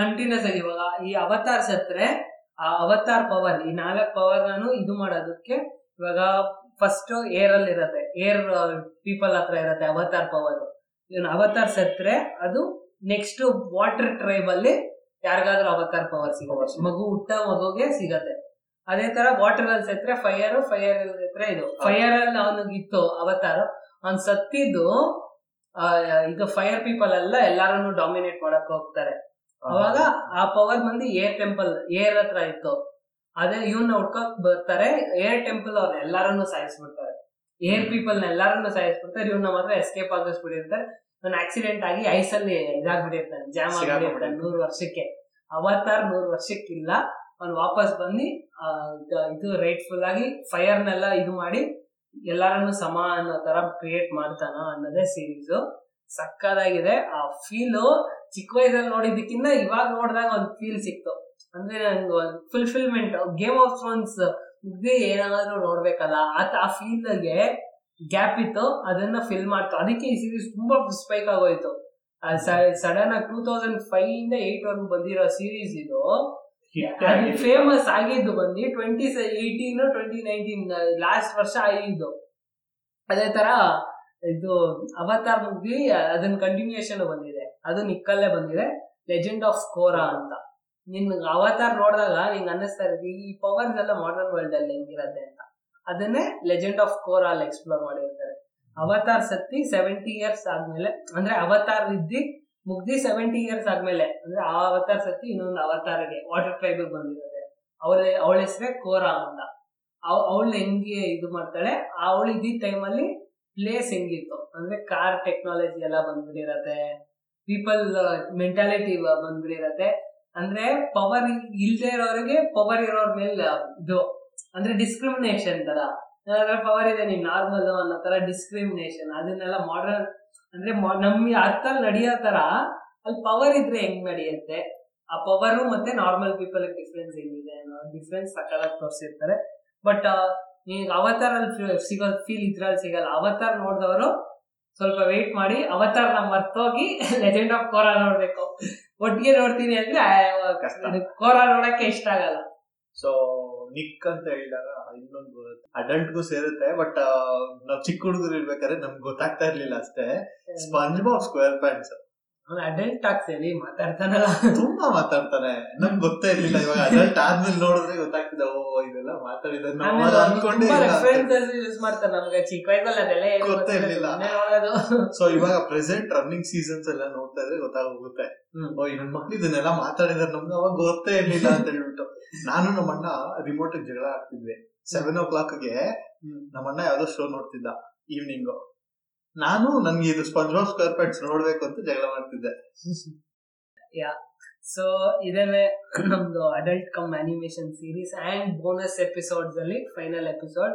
ಕಂಟಿನ್ಯೂಸ್ ಆಗಿ ಇವಾಗ ಈ ಅವತಾರ್ ಸತ್ರೆ ಆ ಅವತಾರ್ ಪವರ್ ಈ ನಾಲ್ಕು ಪವರ್ ನಾನು ಇದು ಮಾಡೋದಕ್ಕೆ ಇವಾಗ ಫಸ್ಟ್ ಏರ್ ಅಲ್ಲಿ ಇರತ್ತೆ ಏರ್ ಪೀಪಲ್ ಹತ್ರ ಇರತ್ತೆ ಅವತಾರ್ ಪವರ್ ಇವನ್ ಅವತಾರ್ ಸತ್ರೆ ಅದು ನೆಕ್ಸ್ಟ್ ವಾಟರ್ ಟ್ರೈಬ್ ಅಲ್ಲಿ ಯಾರಿಗಾದ್ರೂ ಅವತಾರ್ ಪವರ್ ಸಿಗುತ್ತೆ. ಮಗು ಹುಟ್ಟ ಮಗುಗೆ ಸಿಗತ್ತೆ. ಅದೇ ತರ ವಾಟರ್ ಅಲ್ಲಿ ಸತ್ರೆ ಫೈರ್ ಫೈರ್ ಸತ್ರೆ ಇದು. ಫೈರ್ ಅಲ್ಲಿ ಅವನಿಗಿತ್ತು ಅವತಾರ ಅವ್ನ್ ಸತ್ತಿದ್ದು ಇದು ಫೈರ್ ಪೀಪಲ್ ಎಲ್ಲ ಎಲ್ಲಾರನ್ನು ಡಾಮಿನೇಟ್ ಮಾಡಕ್ ಹೋಗ್ತಾರೆ. ಅವಾಗ ಆ ಪವರ್ ಬಂದು ಏರ್ ಟೆಂಪಲ್ ಏರ್ ಹತ್ರ ಇತ್ತು. ಅದೇ ಇವನ್ನ ಹುಡ್ಕೋಕ್ ಬರ್ತಾರೆ ಏರ್ ಟೆಂಪಲ್ ಅವ್ರ ಎಲ್ಲಾರನ್ನು ಸಾಯಿಸ್ಬಿಡ್ತಾರೆ. ಏರ್ ಪೀಪಲ್ನ ಎಲ್ಲಾರನ್ನು ಸಾಯಿಸ್ಬಿಡ್ತಾರೆ ಇವನ್ನ ಮಾತ್ರ ಎಸ್ಕೇಪ್ ಆಗಿಸ್ಬಿಟ್ಟಿರ್ತಾರೆ ನಾನು ಆಕ್ಸಿಡೆಂಟ್ ಆಗಿ ಐಸಲ್ಲಿ ಇದಾಗ್ಬಿಟ್ಟಿರ್ತಾನೆ ಜಾಮ್ ಆಗ್ಬಿಟ್ಟಿರ್ತಾನೆ ನೂರು ವರ್ಷಕ್ಕೆ. ಅವತ್ತಾರ ನೂರು ವರ್ಷಕ್ಕಿಲ್ಲ ಅವ್ನು ವಾಪಸ್ ಬಂದು ಆ, ಇದು- ಇದು ರೈಟ್ಫುಲ್ ಆಗಿ ಫೈರ್ನೆಲ್ಲ ಇದು ಮಾಡಿ ಎಲ್ಲಾರನ್ನು ಸಮ ಅನ್ನೋ ತರ ಕ್ರಿಯೇಟ್ ಮಾಡ್ತಾನ ಅನ್ನೋದೇ ಸೀರೀಸ್ ಸಕ್ಕದಾಗಿದೆ. ಆ ಫೀಲು ಚಿಕ್ಕ ವಯಸ್ಸಲ್ಲಿ ನೋಡಿದ್ದಕ್ಕಿಂತ ಇವಾಗ ನೋಡಿದಾಗ ಒಂದು ಫೀಲ್ ಸಿಕ್ತು. ಅಂದ್ರೆ ನನ್ಗೆ ಒಂದು ಫುಲ್ಫಿಲ್ಮೆಂಟ್ ಗೇಮ್ ಆಫ್ ಥ್ರೋನ್ಸ್ ಮುಗ್ದಿ ಏನಾದ್ರೂ ನೋಡ್ಬೇಕಲ್ಲ, ಆತ ಆ ಫೀಲ್ಗೆ ಗ್ಯಾಪ್ ಇತ್ತು, ಅದನ್ನ ಫಿಲ್ ಮಾಡ್ತು. ಅದಕ್ಕೆ ಈ ಸೀರೀಸ್ ತುಂಬಾ ಸ್ಪೈಕ್ ಆಗೋಯ್ತು. ಸಡನ್ ಆಗಿ ಟೂ ತೌಸಂಡ್ ಫೈವ್ ಇಂದ ಏಟ್ ವರ್ಗು ಬಂದಿರೋ ಸೀರೀಸ್ ಇದು. ಅದು ಫೇಮಸ್ ಆಗಿದ್ದು ಬಂದು twenty eighteen twenty nineteen last ವರ್ಷ ಆಗಿದ್ದು. ಅದೇ ತರ ಇದು ಅವತಾರ್ ಮೂವಿ ಅದನ್ನ ಕಂಟಿನ್ಯೂಯೇಷನ್ ಬಂದಿದೆ. ಅದು ನಿಕ್ಕಲ್ಲೇ ಬಂದಿದೆ. ಲೆಜೆಂಡ್ ಆಫ್ ಕೋರಾ ಅಂತ. ನಿನ್ ಅವತಾರ್ ನೋಡಿದಾಗ ನಿಂಗೆ ಅನ್ನಿಸ್ತಾ ಇರುತ್ತೆ, ಈ ಪವರ್ಸ್ ಎಲ್ಲ ಮಾಡರ್ನ್ ವರ್ಲ್ಡ್ ಅಲ್ಲಿ ಹೆಂಗಿರತ್ತೆ ಅಂತ. ಅದನ್ನೇ ಲೆಜೆಂಡ್ ಆಫ್ ಕೋರಾ ಅಲ್ಲಿ ಎಕ್ಸ್ಪ್ಲೋರ್ ಮಾಡಿರ್ತಾರೆ. ಅವತಾರ್ ಸತ್ತಿ ಸೆವೆಂಟಿ ಇಯರ್ಸ್ ಆದ್ಮೇಲೆ, ಅಂದ್ರೆ ಅವತಾರ್ ಇದ್ದಿ ಮುಗ್ದಿ ಸೆವೆಂಟಿ ಇಯರ್ಸ್ ಆದ್ಮೇಲೆ, ಅಂದ್ರೆ ಆ ಅವತಾರ ಸತ್ತಿ ಇನ್ನೊಂದು ಅವತಾರಗೆ ವಾಟರ್ ಟ್ರೈಬ್ ಬಂದಿರೋದೆ. ಅವಳ ಅವಳ ಹೆಸರೇ ಕೋರಾ ಅಂತ. ಅವಳು ಹೆಂಗೆ ಇದು ಮಾಡ್ತಾಳೆ, ಅವಳು ಟೈಮ್ ಟೈಮಲ್ಲಿ ಪ್ಲೇಸ್ ಹೆಂಗಿತ್ತು. ಅಂದ್ರೆ ಕಾರ್ ಟೆಕ್ನಾಲಜಿ ಎಲ್ಲ ಬಂದ್ಬಿಟ್ಟಿರತ್ತೆ. People mentality ಬಂದ್ಬಿಟ್ಟಿರತ್ತೆ. ಅಂದ್ರೆ ಪವರ್ ಇಲ್ದೇ ಇರೋರಿಗೆ ಪವರ್ ಇರೋರ್ ಮೇಲೆ ಇದು, ಅಂದ್ರೆ ಡಿಸ್ಕ್ರಿಮಿನೇಷನ್ ತರ. ಪವರ್ ಇದೆ ನೀನ್ ನಾರ್ಮಲ್ ಅನ್ನೋ ತರ ಡಿಸ್ಕ್ರಿಮಿನೇಷನ್ ಅದನ್ನೆಲ್ಲ ಮಾಡರ್ನ್ ಅಂದ್ರೆ ನಮ್ಗೆ ಅರ್ಥ ನಡೆಯೋ ತರ ಅಲ್ಲಿ ಪವರ್ ಇದ್ರೆ ಹೆಂಗ್ ನಡೆಯುತ್ತೆ? ಆ ಪವರು ಮತ್ತೆ ನಾರ್ಮಲ್ ಪೀಪಲ್ ಡಿಫ್ರೆನ್ಸ್ ಏನಿದೆ ಅನ್ನೋ ಡಿಫ್ರೆನ್ಸ್ ಸಕ್ಕದಾಗಿ ತೋರಿಸಿರ್ತಾರೆ. ಬಟ್ ನೀವು ಅವತಾರ್ ಅಲ್ಲಿ ಸಿಗೋ ಫೀಲ್ ಇದ್ರಲ್ಲಿ ಸಿಗಲ್ಲ. ಅವತಾರ್ ನೋಡಿದವರು ಸ್ವಲ್ಪ ವೇಟ್ ಮಾಡಿ ಅವತಾರ್ನ ಮರ್ತೋಗಿ ಲೆಜೆಂಡ್ ಆಫ್ ಕೋರಾ ನೋಡ್ಬೇಕು. ಒಟ್ಟಿಗೆ ನೋಡ್ತೀನಿ ಅಂದ್ರೆ. ಕೋರಾ ನೋಡಕ್ಕೆ ಇಷ್ಟ ಆಗಲ್ಲ. ಸೊ ನಿಕ್ ಅಂತ ಹೇಳಿದಾಗ ಇನ್ನೊಂದು ಅಡಲ್ಟ್ಗೂ ಸೇರುತ್ತೆ ಬಟ್ ನಾವ್ ಚಿಕ್ಕ ಹುಡುಗರು ಇರ್ಬೇಕಾದ್ರೆ ನಮ್ಗೆ ಗೊತ್ತಾಗ್ತಾ ಇರ್ಲಿಲ್ಲ ಅಷ್ಟೇ. SpongeBob SquarePants adult ಆಗ್ತೇನೆ ಮಾತಾಡ್ತಾನಲ್ಲ. ತುಂಬಾ ಮಾತಾಡ್ತಾನೆ. ನಂಗೆ ಗೊತ್ತೇ ಇರ್ಲಿಲ್ಲ ಇವಾಗ (laughs) ಅಡಲ್ಟ್ ಆದ್ಮೇಲೆ ನೋಡಿದ್ರೆ ಗೊತ್ತಾಗ್ತಿದೆ ಓ ಇದೆಲ್ಲ ಮಾತಾಡಿದ ನಾವು ಆಮೇಲೆ ತುಂಬಾ ಇಲ್ಲ ಯೂಸ್ ಮಾಡ್ತಾರೆ ನಮ್ಗೆ ಚಿಕ್ಕ ವಯಸ್ಸಲ್ಲಿ ಅದೆಲ್ಲ ಗೊತ್ತೇ ಗೊತ್ತಿಲ್ಲ, ಇರ್ಲಿಲ್ಲ. ನೋಡೋದು. ಸೊ ಇವಾಗ ಪ್ರೆಸೆಂಟ್ ರನ್ನಿಂಗ್ ಸೀಸನ್ಸ್ ಎಲ್ಲ ನೋಡ್ತಾ ಇದ್ರೆ ಗೊತ್ತಾಗೋಗುತ್ತೆ. ಓ ನನ್ ಮಕ್ಳು ಇದನ್ನೆಲ್ಲ ಮಾತಾಡಿದಾರೆ ನಮ್ಗೆ ಅವಾಗ ಗೊತ್ತೇ ಇರ್ಲಿಲ್ಲ ಅಂತ ಹೇಳ್ಬಿಟ್ಟು. ನಾನು ನಮ್ಮ ಅಣ್ಣ ರಿಮೋಟ್ ಜಗಳ ಆಡ್ತಿದ್ವಿ. ಸೆವೆನ್ ಓ ಕ್ಲಾಕ್ಗೆ ನಮ್ಮ ಅಣ್ಣ ಯಾವ್ದೋ ಶೋ ನೋಡ್ತಿದ್ದ ಈವ್ನಿಂಗ್ ನಾನು ನನ್ಗೆ ಇದು ಸ್ಪಂಜ್ ಬಾಬ್ ಸ್ಕ್ವೇರ್ ಪ್ಯಾಂಟ್ಸ್ ನೋಡ್ಬೇಕು ಅಂತ ಜಗಳ ಮಾಡ್ತಿದ್ದೆ. (laughs) ಸೊ ಇದನ್ನೇ ನಮ್ದು adult cum animation series and bonus episodes ಅಲ್ಲಿ ಫೈನಲ್ ಎಪಿಸೋಡ್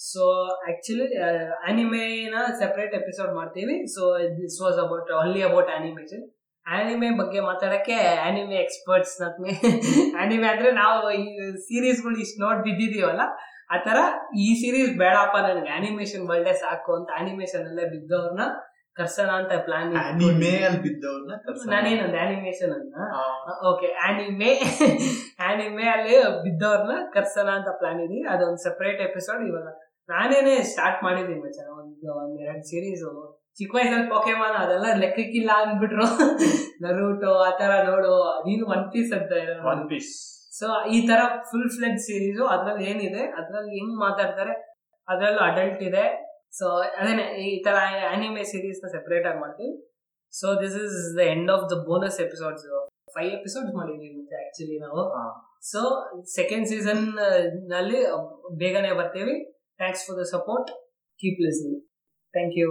ಸೊ ಆಕ್ಚುಲಿ ಅನಿಮೇನ ಸೆಪರೇಟ್ ಎಪಿಸೋಡ್ ಮಾಡ್ತೀವಿ. So this was about only about animation anime ಬಗ್ಗೆ ಮಾತಾಡಕ್ಕೆ ಆನಿಮೆ ಎಕ್ಸ್ಪರ್ಟ್ಸ್ ನಮ್ಗೆ. (laughs) ಆನಿಮೆ ಅಂದ್ರೆ ನಾವು ಈ ಸೀರೀಸ್ಗಳು ಇಷ್ಟು ನೋಡಿ ಬಿದ್ದಿದೀವಲ್ಲ ಆ ತರ ಈ ಸೀರೀಸ್ ಬೇಡಪ್ಪ ನನ್ಗೆ. ಅನಿಮೇಷನ್ ವರ್ಲ್ಡೇ ಸಾಕು ಅಂತ ಅನಿಮೇಷನ್ ಅಲ್ಲೇ ಬಿದ್ದವ್ರನ್ನ ಕರ್ಸೋಣ ಅಂತ ಪ್ಲಾನ್ ಅನಿಮೆ ಅಲ್ಲಿ ಬಿದ್ದವ್ರನ್ನ ನಾನೇನಂದೆ? ಅನಿಮೇಷನ್ ಅನ್ನ? ಓಕೆ ಆನಿಮೆ ಆನಿಮೆ ಅಲ್ಲಿ ಬಿದ್ದವ್ರನ್ನ ಕರ್ಸೋಣ ಅಂತ ಪ್ಲಾನ್ ಇದೆ ಅದೊಂದು ಸೆಪರೇಟ್ ಎಪಿಸೋಡ್ ಇವಾಗ. ನಾನೇನೆ ಸ್ಟಾರ್ಟ್ ಮಾಡಿದೀನಿ ಮಚ್ಚ. ಒಂದು ಒಂದ್ ಎರಡ್ ಸೀರೀಸ್ ಚಿಕ್ಕ ವಯಸ್ಸಲ್ಲಿ ಪೊಕೆಮಾನ್ ಅದೆಲ್ಲ ಲೆಕ್ಕಕ್ಕಿಲ್ಲ ಅಂದ್ಬಿಟ್ರು. ನರೂಟೋ ಆ ತರ ನೋಡು. ನೀನು ಒನ್ ಪೀಸ್ ಅಂತ ಒನ್ ಪೀಸ್ ಸೊ ಈ ತರ ಫುಲ್ ಫ್ಲೆಡ್ ಸೀರೀಸ್ ಅದ್ರಲ್ಲಿ ಏನಿದೆ ಅದ್ರಲ್ಲಿ ಹೆಂಗ್ ಮಾತಾಡ್ತಾರೆ ಅದ್ರಲ್ಲೂ ಅಡಲ್ಟ್ ಇದೆ. ಸೊ ಅದೇನೆ ಈ ತರ ಆನಿಮೆ ಸೀರೀಸ್ನ ಸೆಪರೇಟ್ ಆಗಿ ಮಾಡ್ತೀವಿ. So this is the end of the bonus episodes five episodes ಮಾಡಿದೀವಿ ಮತ್ತೆ ಆಕ್ಚುಲಿ ನಾವು. ಸೊ ಸೆಕೆಂಡ್ ಸೀಸನ್ನಲ್ಲಿ ಬೇಗನೆ ಬರ್ತೀವಿ. Thanks for the support keep listening thank you